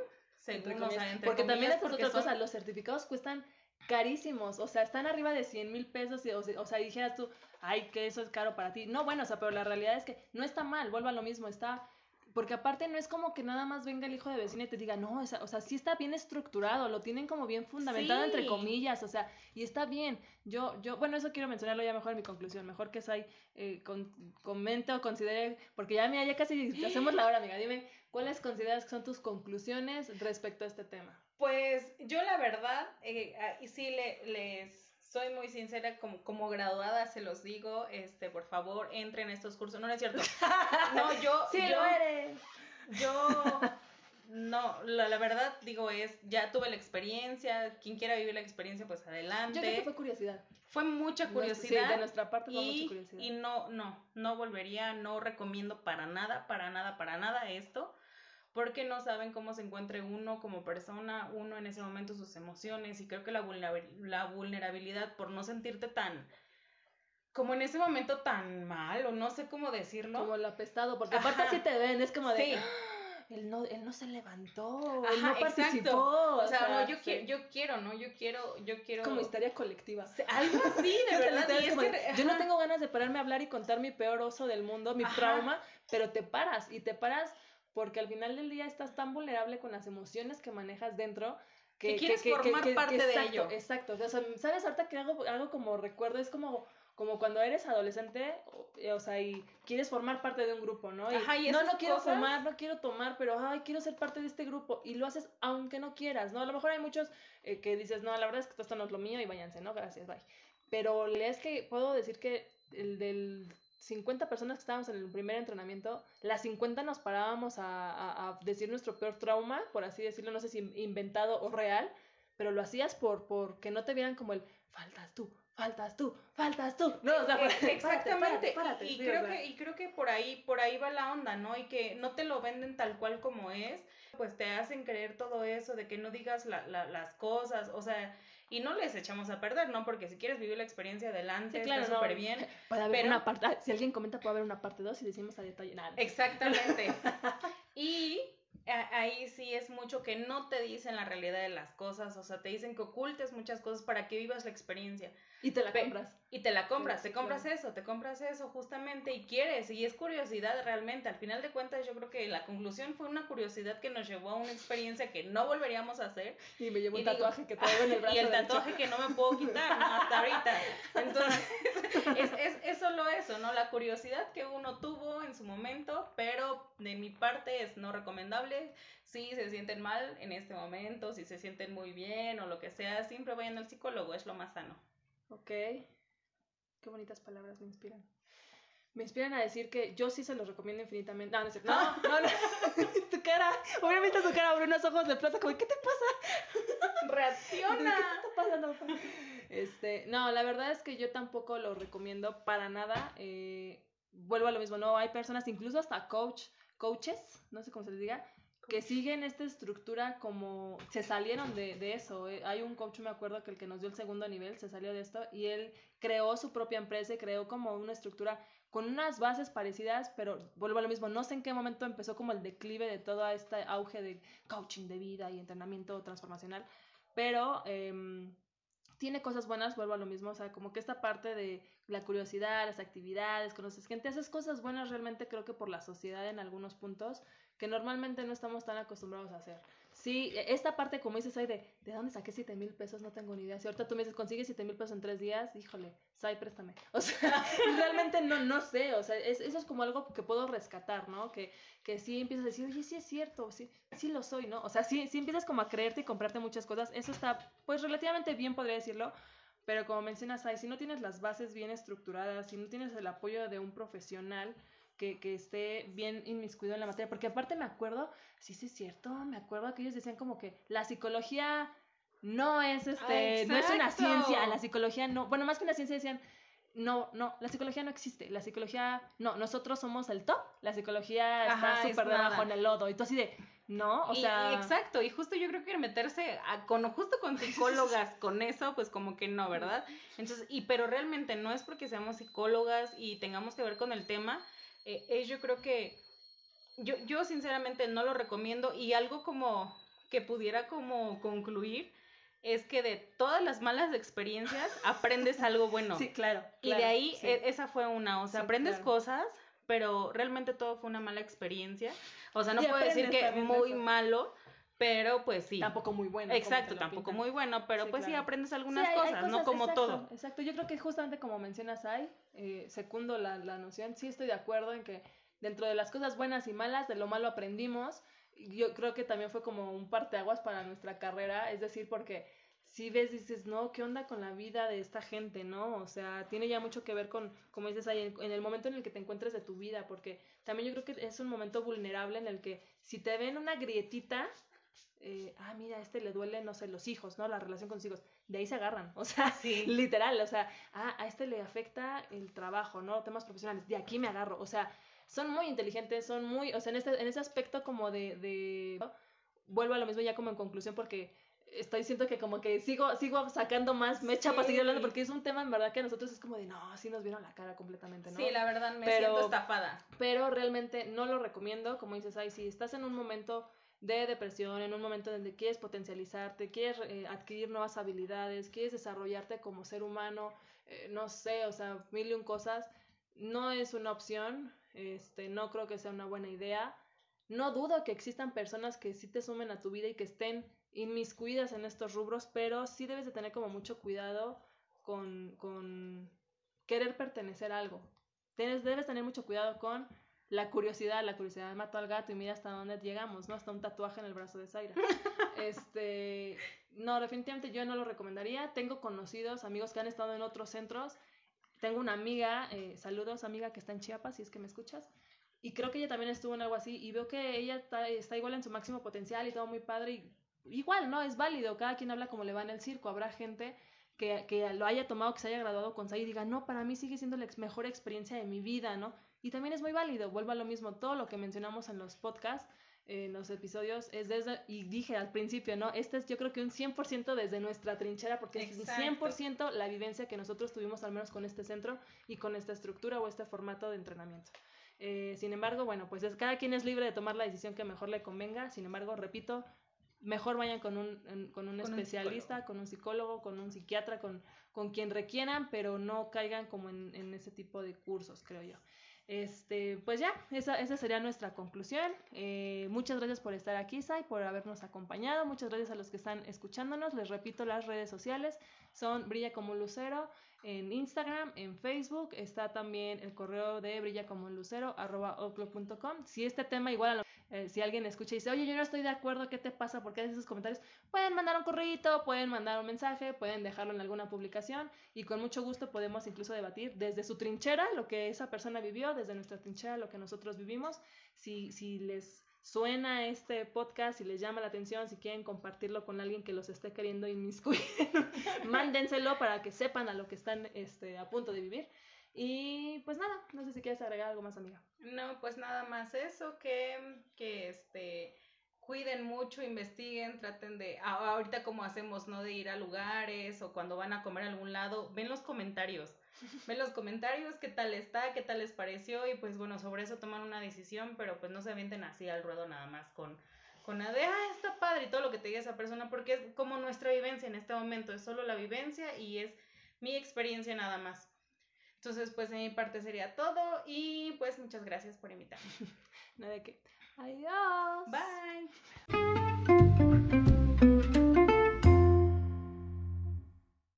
porque también es otra cosa, los certificados cuestan carísimos, o sea, están arriba de 100 mil pesos, y, o, o, sea, dijeras tú, ay, que eso es caro para ti. No, bueno, o sea, pero la realidad es que no está mal, vuelvo a lo mismo, está porque aparte no es como que nada más venga el hijo de vecina y te diga, no, o sea, o sea sí está bien estructurado, lo tienen como bien fundamentado entre comillas, o sea, y está bien. Yo, yo, bueno, eso quiero mencionarlo ya mejor en mi conclusión, mejor que Sai eh, con, comente o considere, porque ya, mira, ya casi hacemos la hora, amiga, dime, ¿cuáles consideras que son tus conclusiones respecto a este tema? Pues yo la verdad, eh, y sí le, les soy muy sincera, como, como graduada se los digo, este, por favor, entren en estos cursos. No, no es cierto. [LAUGHS] No, yo. sí, lo eres. Yo. [LAUGHS] No, la, verdad, digo, es, ya tuve la experiencia, quien quiera vivir la experiencia, pues adelante. Yo creo que fue curiosidad. Fue mucha curiosidad. Sí, de nuestra parte fue mucha curiosidad. Y no, no, no volvería, no recomiendo para nada, para nada, para nada esto porque no saben cómo se encuentre uno como persona, uno en ese momento sus emociones y creo que la, la vulnerabilidad por no sentirte tan como en ese momento tan mal o no sé cómo decirlo. Como el apestado, porque aparte si te ven, es como de... Sí. Ah, él no, él no se levantó, él no participó. O sea, no, yo, quiero, yo quiero, ¿no? Yo quiero, yo quiero. Como historia colectiva. Algo así, de [LAUGHS] verdad. yo no tengo ganas de pararme a hablar y contar mi peor oso del mundo, mi trauma, pero te paras y te paras porque al final del día estás tan vulnerable con las emociones que manejas dentro que, quieres formar parte de ello. Exacto, o sea, ¿sabes ahorita que hago, algo como recuerdo? Es como, como cuando eres adolescente, o, sea, y quieres formar parte de un grupo, ¿no? Y, no, no quiero fumar, no quiero tomar, pero, ay, quiero ser parte de este grupo, y lo haces aunque no quieras, ¿no? A lo mejor hay muchos eh, que dices, no, la verdad es que esto no es lo mío y váyanse, ¿no? Gracias, bye. Pero es que puedo decir que el del 50 personas que estábamos en el primer entrenamiento, las 50 nos parábamos a, decir nuestro peor trauma, por así decirlo, no sé si inventado o real, pero lo hacías por porque no te vieran como el faltas tú, faltas tú, faltas tú. No, o sea, [LAUGHS] exactamente. y, creo que y creo que por ahí por ahí va la onda, ¿no? Y que no te lo venden tal cual como es, pues te hacen creer todo eso de que no digas la, las cosas, o sea, y no les echamos a perder, ¿no? Porque si quieres vivir la experiencia adelante, claro, está súper bien. [LAUGHS] Puede haber una parte, si alguien comenta puede haber una parte 2 y decimos a detalle nada. Exactamente. [LAUGHS] y ahí sí es mucho que no te dicen la realidad de las cosas, o sea, te dicen que ocultes muchas cosas para que vivas la experiencia. Y te la compras. Y te la compras, te compras eso, te compras eso justamente y quieres, y es curiosidad realmente. Al final de cuentas, yo creo que la conclusión fue una curiosidad que nos llevó a una experiencia que no volveríamos a hacer. Y me llevó un tatuaje que traigo en el brazo. [LAUGHS] Y el tatuaje que no me puedo quitar hasta ahorita. Entonces, [LAUGHS] es, es, es solo eso, ¿no? La curiosidad que uno tuvo en su momento, pero de mi parte es no recomendable. Si se sienten mal en este momento, si se sienten muy bien o lo que sea, siempre vayan al psicólogo, es lo más sano. Ok. Qué bonitas palabras me inspiran. Me inspiran a decir que yo sí se los recomiendo infinitamente. No, no. No, no, no. [LAUGHS] tu cara. Obviamente tu cara abre unos ojos de plata como, ¿qué te pasa? [LAUGHS] Reacciona. ¿Qué está pasando? Este, no, la verdad es que yo tampoco lo recomiendo para nada. Eh, vuelvo a lo mismo, no, hay personas, incluso hasta coach, coaches, no sé cómo se les diga, que siguen esta estructura como se salieron de, de, eso. Eh, hay un coach, me acuerdo, que el que nos dio el segundo nivel se salió de esto y él creó su propia empresa y creó como una estructura con unas bases parecidas, pero vuelvo a lo mismo, no sé en qué momento empezó como el declive de todo este auge de coaching de vida y entrenamiento transformacional, pero eh, tiene cosas buenas, vuelvo a lo mismo, o sea, como que esta parte de la curiosidad, las actividades, conoces gente, haces cosas buenas realmente creo que por la sociedad en algunos puntos que normalmente no estamos tan acostumbrados a hacer. Sí, e, esta parte, como dices, hay de, ¿de dónde saqué 7 mil pesos? No tengo ni idea. Si ahorita tú me dices, consigues 7 mil pesos en tres días, híjole, Sai, préstame. [LAUGHS] O sea, [LAUGHS] realmente no, no sé, o sea, eso es como algo que puedo rescatar, ¿no? Que, que sí empiezas a decir, oye, sí es cierto, sí, sí lo soy, ¿no? O sea, sí, sí empiezas como a creerte y comprarte muchas cosas. Eso está, pues, relativamente bien, podría decirlo. Pero como mencionas, Sai, si no tienes las bases bien estructuradas, si no tienes el apoyo de un profesional, que, que, esté bien inmiscuido en la materia, porque aparte me acuerdo, sí, sí es cierto, me acuerdo que ellos decían como que la psicología no es este, no es una ciencia, la psicología no, bueno, más que una ciencia decían, no, no, la psicología no existe, la psicología, no, nosotros somos el top, la psicología está súper debajo en el lodo, y tú así de, no, o sea... exacto, y justo yo creo que meterse a, con, justo con [LAUGHS] psicólogas con eso, pues como que no, ¿verdad? Entonces, y pero realmente no es porque seamos psicólogas y tengamos que ver con el tema, eh, yo creo que yo, yo sinceramente no lo recomiendo y algo como que pudiera como concluir es que de todas las malas experiencias [LAUGHS] aprendes algo bueno. Sí, claro. y de ahí e, esa fue una, o sea, aprendes cosas, pero realmente todo fue una mala experiencia. O sea, no puedo decir que muy malo, pero pues sí. Tampoco muy bueno. Exacto, tampoco muy bueno, pero pues sí aprendes algunas cosas, no como todo. Exacto, yo creo que justamente como mencionas ahí, eh, secundo la, la noción, sí estoy de acuerdo en que dentro de las cosas buenas y malas, de lo malo aprendimos, yo creo que también fue como un parteaguas para nuestra carrera, es decir, porque si ves, dices, no, ¿qué onda con la vida de esta gente, no? O sea, tiene ya mucho que ver con, como dices ahí, en el momento en el que te encuentres de tu vida, porque también yo creo que es un momento vulnerable en el que si te ven una grietita, eh, ah, mira, a este le duele, no sé, los hijos, ¿no? La relación con los hijos. De ahí se agarran, o sea, [LAUGHS] literal, o sea, ah, a este le afecta el trabajo, ¿no? Temas profesionales, de aquí me agarro, o sea, son muy inteligentes, son muy, o sea, en, este, en ese aspecto como de, de, vuelvo a lo mismo ya como en conclusión porque estoy siento que como que sigo, sigo sacando más mecha para seguir hablando porque es un tema en verdad que a nosotros es como de no, sí nos vieron la cara completamente, ¿no? Sí, la verdad me siento estafada. Pero realmente no lo recomiendo, como dices, ay, si estás en un momento de depresión, en un momento donde quieres potencializarte, quieres eh, adquirir nuevas habilidades, quieres desarrollarte como ser humano, eh, no sé, o sea, mil y un cosas, no es una opción, este, no creo que sea una buena idea. No dudo que existan personas que sí te sumen a tu vida y que estén inmiscuidas en estos rubros, pero sí debes de tener como mucho cuidado con, con querer pertenecer a algo. Tienes, debes tener mucho cuidado con la curiosidad, la curiosidad mató al gato y mira hasta dónde llegamos, ¿no? Hasta un tatuaje en el brazo de Zaira. [LAUGHS] este, no, definitivamente yo no lo recomendaría. Tengo conocidos, amigos que han estado en otros centros. Tengo una amiga, eh, saludos amiga que está en Chiapas, si es que me escuchas. Y creo que ella también estuvo en algo así y veo que ella está, está igual en su máximo potencial y todo muy padre. Y igual, ¿no? Es válido, cada quien habla como le va en el circo. Habrá gente que, que lo haya tomado, que se haya graduado con Zaira y diga, no, para mí sigue siendo la mejor experiencia de mi vida, ¿no? Y también es muy válido, vuelvo a lo mismo, todo lo que mencionamos en los podcasts, en los episodios, es desde, y dije al principio, ¿no? Este es yo creo que un 100% desde nuestra trinchera, porque es un 100% la vivencia que nosotros tuvimos al menos con este centro y con esta estructura o este formato de entrenamiento. Eh, sin embargo, bueno, pues es, cada quien es libre de tomar la decisión que mejor le convenga. Sin embargo, repito, mejor vayan con un, con un especialista, con un psicólogo, con un psiquiatra, con, con quien requieran, pero no caigan como en, en ese tipo de cursos, creo yo. Este, pues ya, esa, esa sería nuestra conclusión. Eh, muchas gracias por estar aquí, Sai, por habernos acompañado. Muchas gracias a los que están escuchándonos. Les repito, las redes sociales son Brilla como Lucero en Instagram, en Facebook. Está también el correo de brilla como lucero, Si este tema igual a lo eh, si alguien escucha y dice, oye, yo no estoy de acuerdo, ¿qué te pasa? ¿Por qué haces esos comentarios? Pueden mandar un correo, pueden mandar un mensaje, pueden dejarlo en alguna publicación y con mucho gusto podemos incluso debatir desde su trinchera lo que esa persona vivió, desde nuestra trinchera lo que nosotros vivimos. Si, si les suena este podcast, si les llama la atención, si quieren compartirlo con alguien que los esté queriendo inmiscuir, [LAUGHS] mándenselo para que sepan a lo que están este, a punto de vivir. Y pues nada, no sé si quieres agregar algo más, amiga. No, pues nada más eso, que, que este cuiden mucho, investiguen, traten de, ahorita como hacemos, ¿no? De ir a lugares o cuando van a comer a algún lado, ven los comentarios, [LAUGHS] ven los comentarios, qué tal está, qué tal les pareció y pues bueno, sobre eso toman una decisión, pero pues no se avienten así al ruedo nada más con, con la de, ah, está padre y todo lo que te diga esa persona, porque es como nuestra vivencia en este momento, es solo la vivencia y es mi experiencia nada más. Entonces, pues de mi parte sería todo y pues muchas gracias por invitarme. [LAUGHS] Nada de qué. Adiós. Bye.